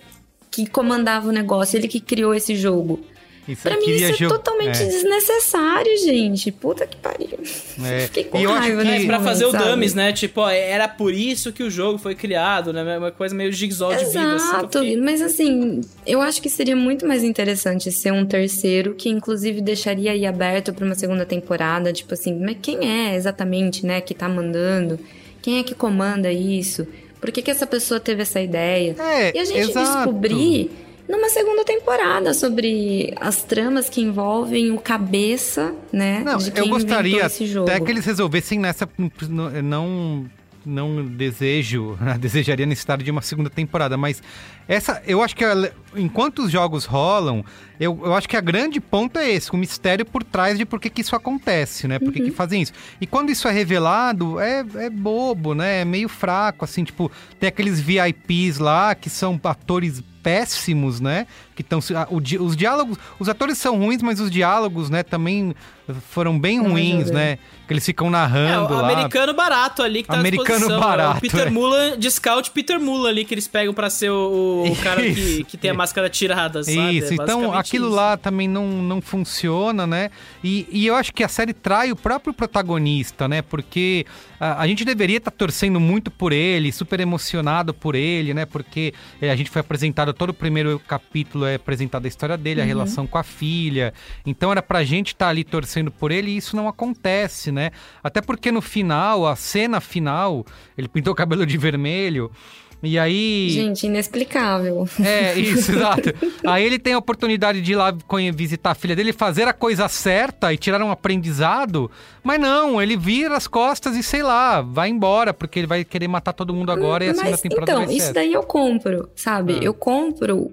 que comandava o negócio, ele que criou esse jogo. Isso Pra mim isso é totalmente é. desnecessário, gente. Puta que pariu. É. Fiquei com E raiva que- nesse É, pra fazer o dummies, né? Tipo, ó, era por isso que o jogo foi criado, né? Uma coisa meio jigsaw de vida, assim. Exato, fiquei- mas assim, eu acho que seria muito mais interessante ser um terceiro que inclusive deixaria aí aberto pra uma segunda temporada, tipo assim, mas quem é exatamente, né, que tá mandando? Quem é que comanda isso? Por que que essa pessoa teve essa ideia? É, e a gente exato. descobrir numa segunda temporada sobre as tramas que envolvem o cabeça, né, Não, de quem eu gostaria esse jogo. até que eles resolvessem nessa. Não. Não desejo, desejaria necessidade de uma segunda temporada, mas essa, eu acho que a- enquanto os jogos rolam, eu, eu acho que a grande ponto é esse, o mistério por trás de por que, que isso acontece, né? Por que, que fazem isso. E quando isso é revelado, é, é bobo, né? É meio fraco, assim, tipo, tem aqueles VIPs lá que são atores péssimos, né? Que estão os diálogos, os atores são ruins, mas os diálogos, né, também foram bem Não ruins, né? Que eles ficam É, narrando o lá. americano barato ali que tá Americano disposição. barato, É o Peter é. Mullen, de scout Peter Mullen ali, que eles pegam pra ser o, o cara que, que tem a máscara tirada, sabe? Isso, É então aquilo isso. lá também não, não funciona, né? E, e eu acho que a série trai o próprio protagonista, né? Porque a, a gente deveria estar torcendo muito por ele, super emocionado por ele, né? Porque eh, a gente foi apresentado, todo o primeiro capítulo é apresentado a história dele, a relação com a filha. Então era pra gente estar ali torcendo por ele e isso não acontece, né? Até porque no final, a cena final, ele pintou o cabelo de vermelho. E aí. Gente, inexplicável. É, isso, exato. Aí ele tem a oportunidade de ir lá visitar a filha dele, fazer a coisa certa e tirar um aprendizado, mas não, ele vira as costas e sei lá, vai embora, porque ele vai querer matar todo mundo agora e a segunda Mas temporada então, isso daí eu compro, sabe? Ah. Eu compro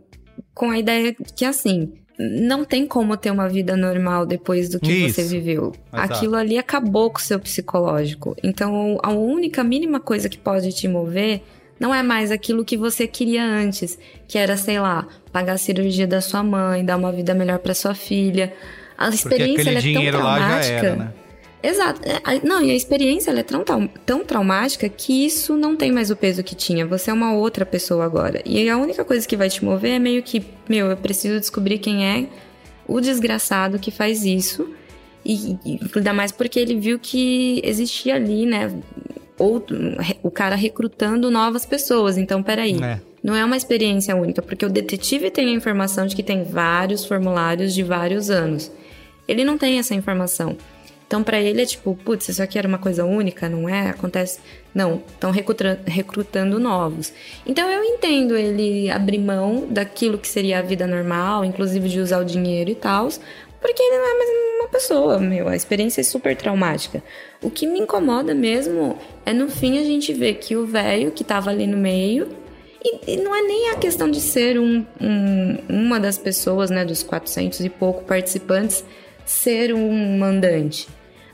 com a ideia que assim, não tem como ter uma vida normal depois do que Isso. você viveu. Exato. Aquilo ali acabou com o seu psicológico. Então, a única mínima coisa que pode te mover não é mais aquilo que você queria antes, que era, sei lá, pagar a cirurgia da sua mãe, dar uma vida melhor pra sua filha. A experiência é tão traumática. era, né? Exato. É, Não, e a experiência é tão, tão traumática que isso não tem mais o peso que tinha. Você é uma outra pessoa agora. E a única coisa que vai te mover é meio que, meu, eu preciso descobrir quem é o desgraçado que faz isso. E, e ainda mais porque ele viu que existia ali, né? Outro, o cara recrutando novas pessoas. Então, peraí. É. Não é uma experiência única, porque o detetive tem a informação de que tem vários formulários de vários anos. Ele não tem essa informação. Então, para ele é tipo, putz, isso aqui era uma coisa única, não é? Acontece. Não, estão recrutando, recrutando novos. Então, eu entendo ele abrir mão daquilo que seria a vida normal, inclusive de usar o dinheiro e tal, porque ele não é mais uma pessoa, meu. A experiência é super traumática. O que me incomoda mesmo é no fim a gente ver que o velho que tava ali no meio. E, e, não é nem a questão de ser um, um, uma das pessoas, né, dos 400 e pouco participantes, ser um mandante.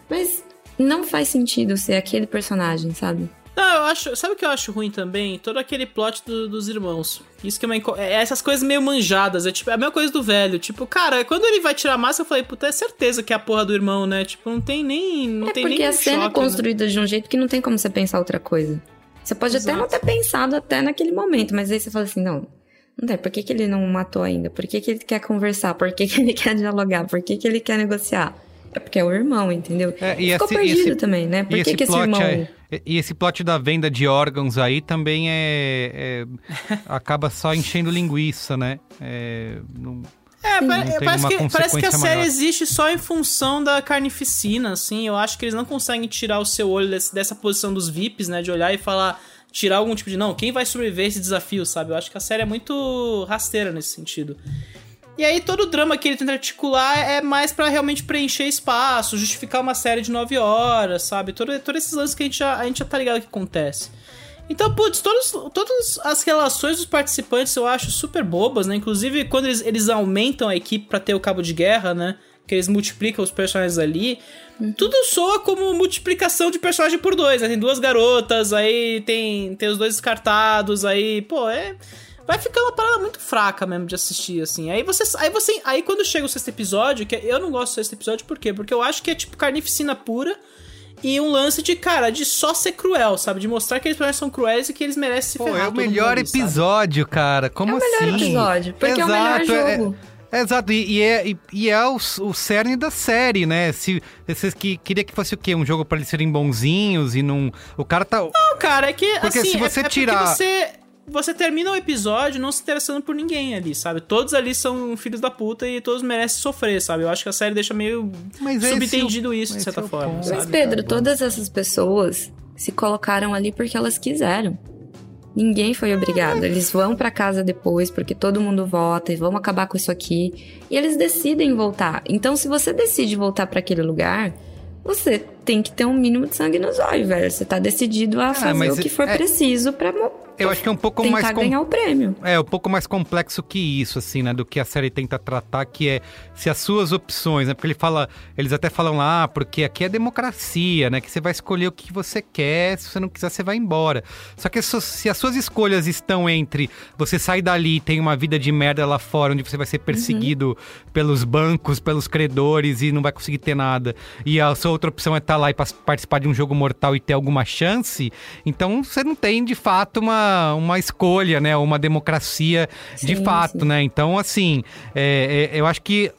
Mas não faz sentido ser aquele personagem, sabe? Não, eu acho. Sabe o que eu acho ruim também? Todo aquele plot do, dos irmãos. Isso que é, uma, é essas coisas meio manjadas. É tipo é a mesma coisa do velho. Tipo, cara, quando ele vai tirar a máscara, eu falei, puta, é certeza que é a porra do irmão, né? Tipo, não tem nem. Não é tem porque nem a cena choque, é construída né? de um jeito que não tem como você pensar outra coisa. Você pode Exato. até não ter pensado até naquele momento, mas aí você fala assim, não. Não tem, por que, que ele não matou ainda? Por que, que ele quer conversar? Por que, que ele quer dialogar? Por que, que ele quer negociar? É porque é o irmão, entendeu? É, e Ficou esse, perdido esse, também, né? Por que, que esse irmão. É, e esse plot da venda de órgãos aí também é. é acaba só enchendo linguiça, né? É, não, é, parece, que, parece que a série maior. existe só em função da carnificina, assim. Eu acho que eles não conseguem tirar o seu olho desse, dessa posição dos VIPs, né? De olhar e falar. Tirar algum tipo de. Não, quem vai sobreviver a esse desafio, sabe? Eu acho que a série é muito rasteira nesse sentido. E aí todo o drama que ele tenta articular é mais para realmente preencher espaço, justificar uma série de nove horas, sabe? Todo, todos esses lances que a gente, já, a gente já tá ligado que acontece. Então, putz, todos, todas as relações dos participantes eu acho super bobas, né? Inclusive, quando eles, eles aumentam a equipe para ter o cabo de guerra, né? Que eles multiplicam os personagens ali. Uhum. Tudo soa como multiplicação de personagem por dois, né? Tem duas garotas, aí tem, tem os dois descartados, aí, pô, é vai ficar uma parada muito fraca mesmo de assistir, assim. Aí você. Aí você. Aí quando chega o sexto episódio, que eu não gosto do sexto episódio, por quê? Porque eu acho que é tipo carnificina pura. E um lance de, cara, de só ser cruel, sabe? De mostrar que eles são cruéis e que eles merecem se Pô, ferrar. É o melhor mundo, episódio, sabe? cara. Como assim? É o melhor assim? episódio, porque Exato, é o melhor é, jogo. É, é, exato, e, e, é, e, e é o, o cerne da série, né? Se vocês que queria que fosse o quê? Um jogo para eles serem bonzinhos e não. O cara tá. Não, cara, é que. Porque assim, se você é, tirar. você você termina o episódio não se interessando por ninguém ali, sabe? Todos ali são filhos da puta e todos merecem sofrer, sabe? Eu acho que a série deixa meio mas subentendido isso, de certa forma. Ponto, mas, Pedro, todas essas pessoas se colocaram ali porque elas quiseram. Ninguém foi obrigado. Eles vão para casa depois porque todo mundo vota e vamos acabar com isso aqui. E eles decidem voltar. Então, se você decide voltar para aquele lugar, você tem que ter um mínimo de sangue nos olhos, velho. Você tá decidido a ah, fazer o que for é... preciso para eu acho que é um pouco tentar mais. Com... ganhar o prêmio. É, um pouco mais complexo que isso, assim, né? Do que a série tenta tratar, que é se as suas opções, né? Porque ele fala. Eles até falam lá, ah, porque aqui é democracia, né? Que você vai escolher o que você quer, se você não quiser, você vai embora. Só que se as suas escolhas estão entre você sair dali e tem uma vida de merda lá fora, onde você vai ser perseguido uhum. pelos bancos, pelos credores e não vai conseguir ter nada, e a sua outra opção é estar tá lá e participar de um jogo mortal e ter alguma chance, então você não tem de fato uma uma, escolha, né? Uma democracia sim, de fato, sim. né? Então, assim, é, é, eu acho que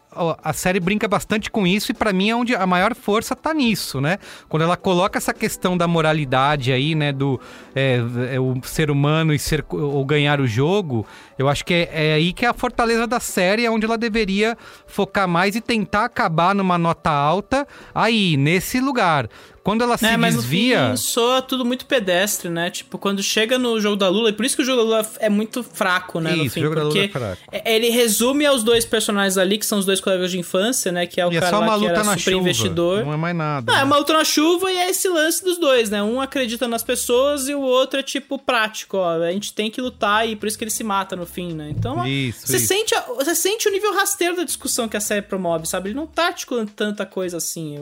a série brinca bastante com isso e para mim é onde a maior força tá nisso, né? Quando ela coloca essa questão da moralidade aí, né, do é, é, o ser humano e ser ou ganhar o jogo, eu acho que é, é, aí que é a fortaleza da série, é onde ela deveria focar mais e tentar acabar numa nota alta aí nesse lugar. Quando ela se é, mas desvia. No fim, soa tudo muito pedestre, né? Tipo, quando chega no jogo da Lula, e por isso que o jogo da Lula é muito fraco, né? Isso, fim, o jogo da Lula é fraco. Ele resume aos dois personagens ali, que são os dois colegas de infância, né? Que é o e cara é só uma lá luta que era na super chuva, investidor. Não é mais nada. Ah, né? é uma luta na chuva e é esse lance dos dois, né? Um acredita nas pessoas e o outro é tipo prático, ó. A gente tem que lutar e por isso que ele se mata no fim, né? Então, isso, você, isso. Sente você sente o nível rasteiro da discussão que a série promove, sabe? Ele não tá articulando tanta coisa assim.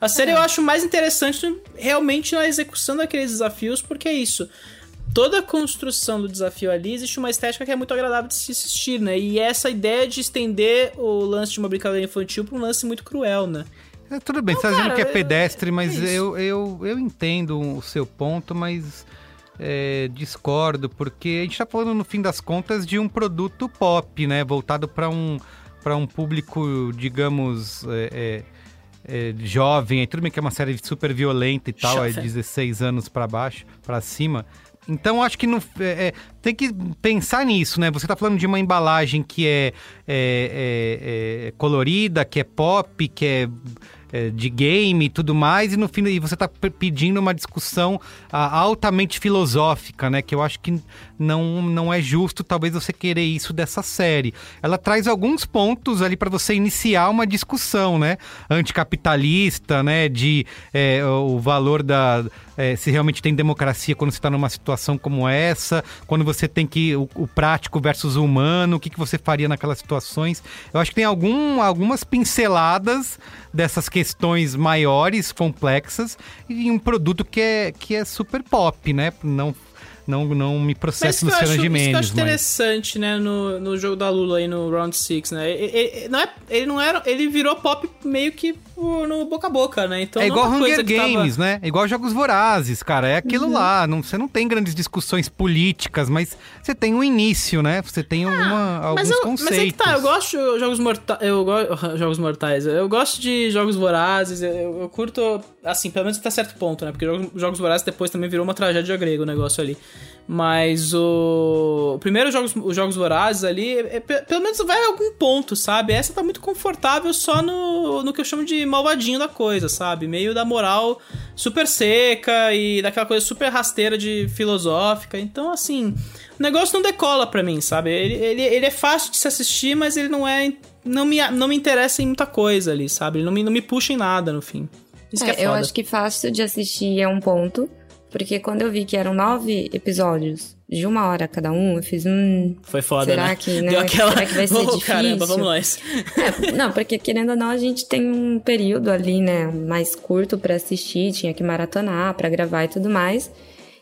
A série é. eu acho mais interessante realmente na execução daqueles desafios, porque é isso. Toda a construção do desafio ali existe uma estética que é muito agradável de se assistir, né? E essa ideia de estender o lance de uma brincadeira infantil para um lance muito cruel, né? É, tudo bem, você está dizendo que é pedestre, mas é eu, eu, eu entendo o seu ponto, mas é, discordo, porque a gente está falando, no fim das contas, de um produto pop, né? Voltado para um, um público, digamos. É, é, jovem, tudo bem que é uma série super violenta e tal, Jovem. é 16 anos para baixo, para cima, Então acho que não, é, é, tem que pensar nisso, né? Você tá falando de uma embalagem que é, é, é, é colorida, que é pop, que é é, de game e tudo mais, e no fim e você está pedindo uma discussão ah, altamente filosófica, né? Que eu acho que não, não é justo, talvez, você querer isso dessa série. Ela traz alguns pontos ali para você iniciar uma discussão, né? Anticapitalista, né? De é, o valor da. É, se realmente tem democracia quando você está numa situação como essa, quando você tem que. O, o, prático versus o humano, o que, que você faria naquelas situações. Eu acho que tem algum, algumas pinceladas dessas questões maiores, complexas, e um produto que é, que é super pop, né? Não não, não me processe no Luciano Gimenez. Isso que eu acho interessante, né, no, no jogo da Lula aí no Round 6, né? Ele, ele, não é, ele não era. Ele virou pop meio que no boca a boca, né? Então, é igual é Hunger Games, tava... né? É igual Jogos Vorazes, cara. É aquilo uhum. lá. Não, você não tem grandes discussões políticas, mas você tem um início, né? Você tem ah, alguma, alguns eu, conceitos. Mas é que tá, eu gosto de Jogos Mortais. Eu gosto. Jogos Mortais. Eu gosto de Jogos Vorazes. Eu, eu curto. Assim, pelo menos até certo ponto, né? Porque Jogos, Vorazes depois também virou uma tragédia grega o negócio ali. Mas o. Primeiro, jogos, os Jogos Vorazes ali, é, é, pelo menos vai a algum ponto, sabe? Essa tá muito confortável só no, no que eu chamo de malvadinho da coisa, sabe? Meio da moral super seca e daquela coisa super rasteira de filosófica. Então, assim, o negócio não decola pra mim, sabe? Ele, ele, ele é fácil de se assistir, mas ele não é. Não me, não me interessa em muita coisa ali, sabe? Ele não me, não me puxa em nada no fim. Isso é, que é foda. Eu acho que fácil de assistir é um ponto. Porque quando eu vi que eram nove episódios de uma hora cada um, eu fiz um. Foi foda, será né? Que, né? Deu aquela... Será que vai ser oh, difícil? Caramba, vamos nós. É, não, porque querendo ou não, a gente tem um período ali, né, mais curto para assistir, tinha que maratonar, para gravar e tudo mais.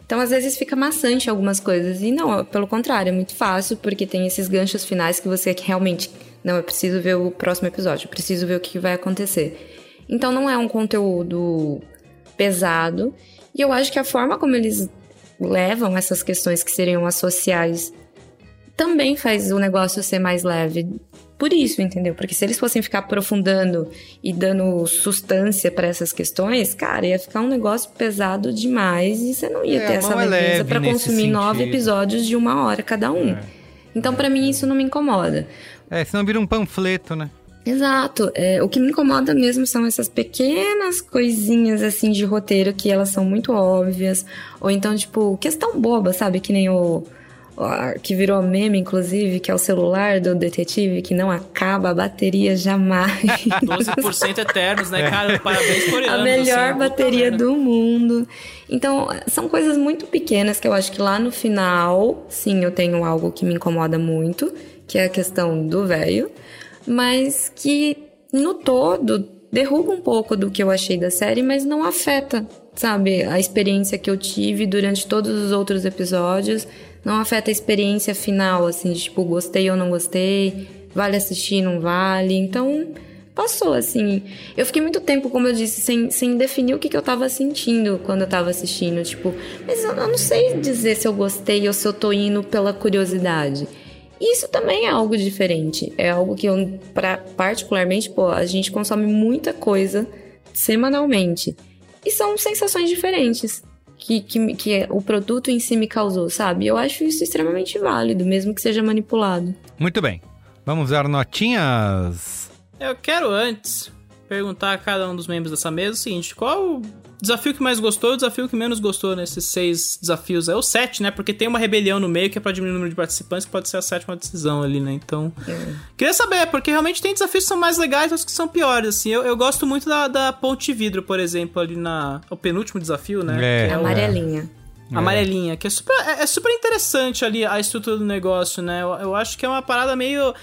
Então, às vezes fica maçante algumas coisas. E não, pelo contrário, é muito fácil, porque tem esses ganchos finais que você realmente. Não, eu preciso ver o próximo episódio, eu preciso ver o que vai acontecer. Então, não é um conteúdo pesado. E eu acho que a forma como eles levam essas questões que seriam as sociais também faz o negócio ser mais leve. Por isso, entendeu? Porque se eles fossem ficar aprofundando e dando substância para essas questões, cara, ia ficar um negócio pesado demais e você não ia é, ter essa é leveza para consumir sentido. nove episódios de uma hora cada um. É. Então, é. para mim, isso não me incomoda. É, senão vira um panfleto, né? Exato. É, o que me incomoda mesmo são essas pequenas coisinhas assim de roteiro que elas são muito óbvias. Ou então, tipo, questão boba, sabe? Que nem o. Que virou meme, inclusive, que é o celular do detetive que não acaba a bateria jamais. 12% eternos, né, cara? Parabéns por A melhor assim, bateria do mundo. Então, são coisas muito pequenas que eu acho que lá no final, sim, eu tenho algo que me incomoda muito, que é a questão do velho mas que no todo derruba um pouco do que eu achei da série, mas não afeta, sabe, a experiência que eu tive durante todos os outros episódios. Não afeta a experiência final, assim, de, tipo, gostei ou não gostei, vale assistir, não vale. Então, passou, assim. Eu fiquei muito tempo, como eu disse, sem, sem definir o que, que eu tava sentindo quando eu tava assistindo. Tipo, mas eu, eu não sei dizer se eu gostei ou se eu tô indo pela curiosidade. Isso também é algo diferente. É algo que eu, pra, particularmente, pô, a gente consome muita coisa semanalmente. E são sensações diferentes que, que, que o produto em si me causou, sabe? Eu acho isso extremamente válido, mesmo que seja manipulado. Muito bem. Vamos dar notinhas. Eu quero antes perguntar a cada um dos membros dessa mesa o seguinte: qual desafio que mais gostou e o desafio que menos gostou nesses seis desafios? É o sete, né? Porque tem uma rebelião no meio que é pra diminuir o número de participantes, que pode ser a sétima decisão ali, né? Então. É. Queria saber, porque realmente tem desafios que são mais legais e outros que são piores, assim. Eu, eu gosto muito da, da ponte de vidro, por exemplo, ali na. O penúltimo desafio, né? É, é amarelinha. É. Amarelinha, que é super, é, é, super interessante ali a estrutura do negócio, né? Eu, eu acho que é uma parada meio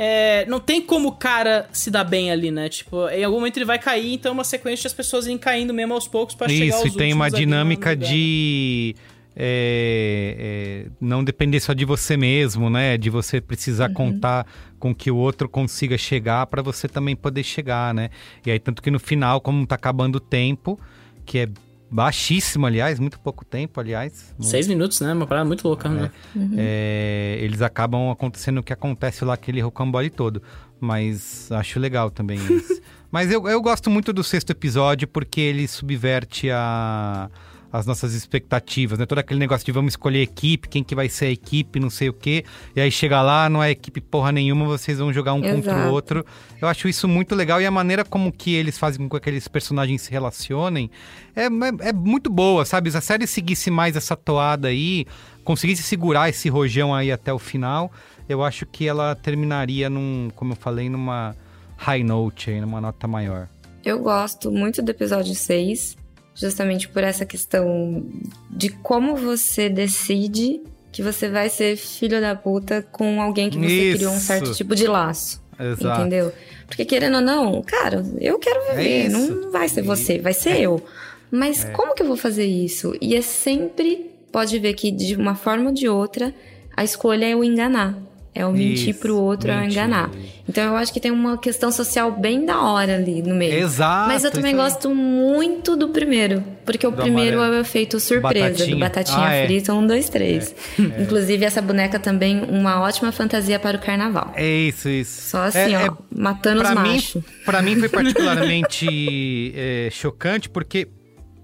é, não tem como o cara se dar bem ali, né? Tipo, em algum momento ele vai cair, então é uma sequência de as pessoas irem caindo mesmo aos poucos para chegar aos Isso, e tem uma dinâmica de... É, é, não depender só de você mesmo, né? De você precisar uhum. contar com que o outro consiga chegar para você também poder chegar, né? E aí, tanto que no final, como tá acabando o tempo, que é baixíssimo, aliás, muito pouco tempo, aliás. Seis minutos, né? Uma parada muito louca, é, né? Uhum. É, eles acabam acontecendo o que acontece lá, aquele rocambole todo. Mas acho legal também isso. Mas eu, eu gosto muito do sexto episódio porque ele subverte a, as nossas expectativas, né? Todo aquele negócio de vamos escolher equipe, quem que vai ser a equipe, não sei o quê. E aí chega lá, não é equipe porra nenhuma, vocês vão jogar um contra o Exato. outro. Eu acho isso muito legal e a maneira como que eles fazem com que aqueles personagens se relacionem é, é, é muito boa, sabe? Se a série seguisse mais essa toada aí, conseguisse segurar esse rojão aí até o final, eu acho que ela terminaria num, como eu falei, numa high note aí, numa nota maior. Eu gosto muito do episódio 6, justamente por essa questão de como você decide que você vai ser filho da puta com alguém que você Isso. criou um certo tipo de laço. Exato. Entendeu? Porque querendo ou não, cara, eu quero viver, É não, vai ser você, vai ser eu. Mas como que eu vou fazer isso? E é sempre, pode ver que de uma forma ou de outra, a escolha é o enganar. É o mentir Isso, pro outro, é o mentir. enganar. Então eu acho que tem uma questão social bem da hora ali no meio. Exato. Mas eu também gosto muito do primeiro. Porque o Do primeiro amarelo. é o efeito surpresa, Batatinha. do Batatinha Ah, é. Frita 1, 2, 3. Inclusive, essa boneca também, uma ótima fantasia para o carnaval. É isso, isso. Só assim, É- ó, é- matando os pra mim, machos. pra mim foi particularmente é, chocante, porque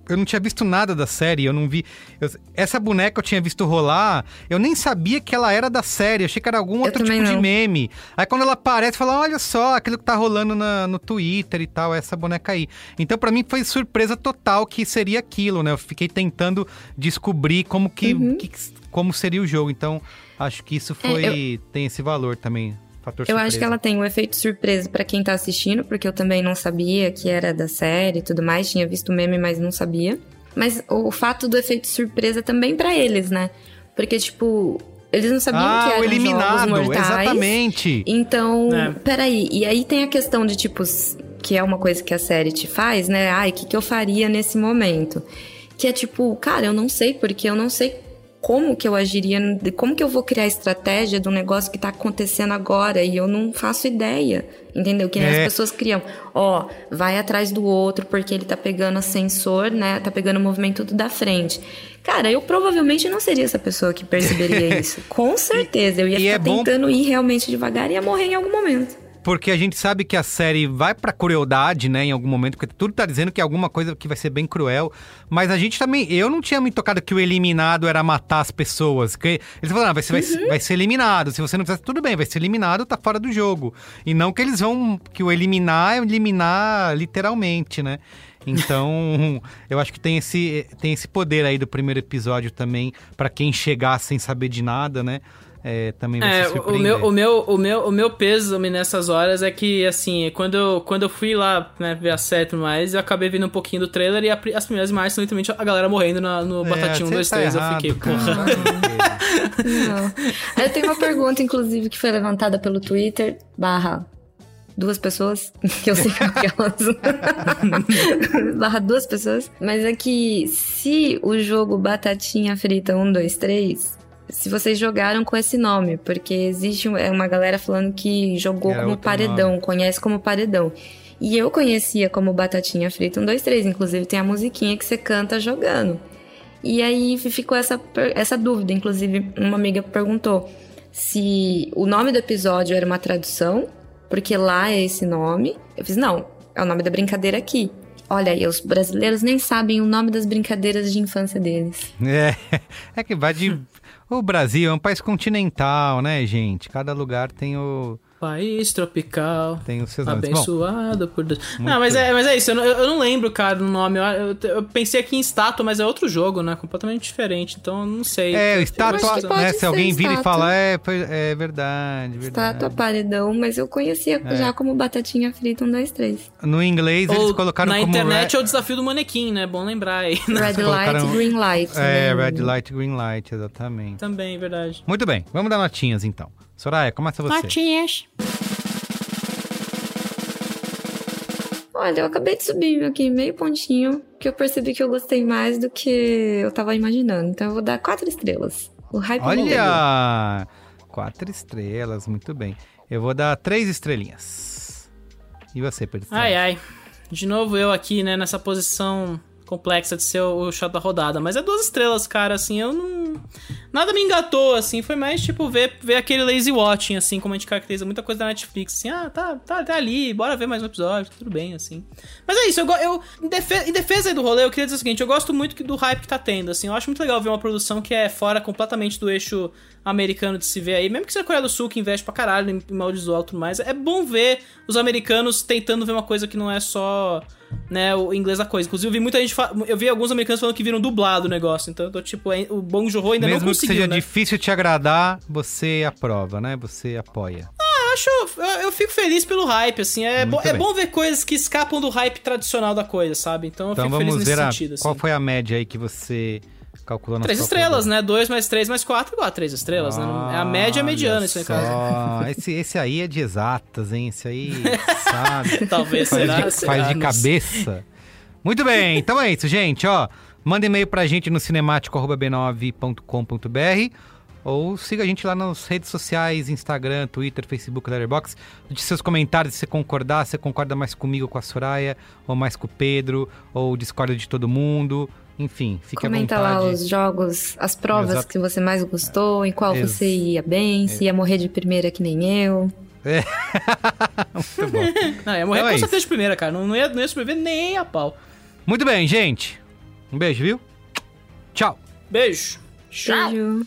eu não tinha visto nada da série, eu não vi... eu- essa boneca eu tinha visto rolar, eu nem sabia que ela era da série, eu achei que era algum outro tipo também de não. meme. Aí quando ela aparece, fala, olha só, aquilo que tá rolando na- no Twitter e tal, essa boneca aí. Então pra mim foi surpresa total que seria aquilo, né? Eu fiquei tentando descobrir como que, Uhum. que- como seria o jogo, então acho que isso É, foi... tem esse valor também, fator Eu surpresa. acho que ela tem um efeito surpresa pra quem tá assistindo, porque eu também não sabia que era da série e tudo mais, tinha visto o meme, mas não sabia. Mas o fato do efeito surpresa também pra eles, né? Porque, tipo, eles não sabiam ah, que eram o eliminado, jogos mortais. exatamente. Então, É. peraí. E aí tem a questão de, tipo, que é uma coisa que a série te faz, né? Ai, o que, que eu faria nesse momento? Que é tipo, cara, eu não sei, porque eu não sei como que eu agiria, de- como que eu vou criar estratégia de um negócio que tá acontecendo agora e eu não faço ideia. Entendeu? Que nem É. as pessoas criam. Ó, vai atrás do outro porque ele tá pegando sensor, né? Tá pegando o movimento da frente. Cara, eu provavelmente não seria essa pessoa que perceberia isso. Com certeza. Eu ia E ficar é bom- tentando ir realmente devagar e ia morrer em algum momento. Porque a gente sabe que a série vai pra crueldade, né, em algum momento, porque tudo tá dizendo que é alguma coisa que vai ser bem cruel. Mas a gente também. Eu não tinha me tocado que o eliminado era matar as pessoas. Que eles falaram, ah, vai, ser, vai, ser- vai ser eliminado. Se você não fizesse, tudo bem, vai ser eliminado, tá fora do jogo. E não que eles vão. Que o eliminar é eliminar literalmente, né? Então, eu acho que tem esse, tem esse poder aí do primeiro episódio também, pra quem chegar sem saber de nada, né? É, também vai É, se o meu, o, meu, o, meu, o meu peso nessas horas é que, assim, quando eu, quando eu fui lá né, ver a série e tudo mais, eu acabei vendo um pouquinho do trailer e a as primeiras imagens são literalmente a galera morrendo na- no É, Batatinha 1, você 2, tá 3. Eu fiquei, porra. Não. Eu tenho uma pergunta, inclusive, que foi levantada pelo Twitter, barra duas pessoas, que eu sei que é aquelas. barra duas pessoas. Mas é que se o jogo Batatinha Frita 1, 2, 3, se vocês jogaram com esse nome, porque existe é uma galera falando que jogou Era como paredão, conhece como paredão. E eu conhecia como Batatinha Frita 1, 2, 3. Inclusive tem a musiquinha que você canta jogando. E aí ficou essa, essa dúvida. Inclusive, uma amiga perguntou se o nome do episódio era uma tradução, porque lá é esse nome. Eu fiz, não, é o nome da brincadeira aqui. Olha aí, os brasileiros nem sabem o nome das brincadeiras de infância deles. É, é que vai de. O Brasil é um país continental, né, gente? Cada lugar tem o. País tropical. Tem os seus nomes. Bom, Abençoado por Deus. Não, mas é, mas é isso, eu não, eu não lembro, cara, o nome. Eu, eu- eu pensei aqui em estátua, mas é outro jogo, né? Completamente diferente, então eu não sei. é, estátua, né? Se alguém vira e fala, é, é verdade, verdade. Estátua paredão, mas eu conhecia É. já como batatinha frita 1, 2, 3. No inglês eles Ou colocaram na como. internet red, é o desafio do manequim, né? Bom lembrar aí. Red colocaram- light, green light. É, né? red light, green light, exatamente. Também, verdade. Muito bem, vamos dar notinhas então. Soraya, começa você. Notinhas. Olha, eu acabei de subir aqui meio pontinho, que eu percebi que eu gostei mais do que eu tava imaginando. Então eu vou dar quatro estrelas. O hype. Olha! Quatro estrelas, muito bem. Eu vou dar três estrelinhas. E você, Pedro? Ai, ai. De novo eu aqui, né, nessa posição complexa de ser o o chato da rodada. Mas é duas estrelas, cara, assim, eu não... Nada me engatou, assim, foi mais, tipo, ver, ver aquele lazy watching, assim, como a gente caracteriza muita coisa da Netflix, assim, ah, tá, tá, tá ali, bora ver mais um episódio, tudo bem, assim. Mas é isso, eu, eu em, defesa, em defesa do rolê, eu queria dizer o seguinte, eu gosto muito do hype que tá tendo, assim, eu acho muito legal ver uma produção que é fora completamente do eixo americano de se ver aí, mesmo que seja a Coreia do Sul, que investe pra caralho em, em audiovisual e tudo mais, é bom ver os americanos tentando ver uma coisa que não é só né, o inglês da coisa. Inclusive, eu vi muita gente. Eu vi alguns americanos falando que viram dublado o negócio. Então, eu tô, tipo, é, o Bong Joon-ho ainda Mesmo não conseguiu, que seja né? difícil te agradar, você aprova, né? Você apoia. Ah, acho. Eu, eu fico feliz pelo hype, assim. É, bo, é bom ver coisas que escapam do hype tradicional da coisa, sabe? Então, eu Então fico feliz nesse ver a, sentido, assim. qual foi a média aí que você calculou na Três estrelas, né? Dois mais três mais quatro igual a três estrelas, né? É a média mediana, isso aí, cara. Esse, esse aí é de exatas, hein? Esse aí, sabe? Talvez, faz será? de, Será? faz de cabeça. Muito bem, então é isso, gente. Ó, manda e-mail pra gente no cinemático.b9.com.br ou siga a gente lá nas redes sociais, Instagram, Twitter, Facebook, Letterboxd. De seus comentários, se você concordar, se você concorda mais comigo, com a Soraya, ou mais com o Pedro, ou discorda de todo mundo. Enfim, fique Comenta à vontade. lá os jogos, as provas Exato. que você mais gostou, em qual Ex- você ia bem, se ia morrer de primeira que nem eu. Muito bom. Não, ia morrer Então é com isso. certeza de primeira, cara. Não, não, ia, não ia sobreviver nem a pau. Muito bem, gente. Um beijo, viu? Tchau. Beijo. Tchau. Beijo.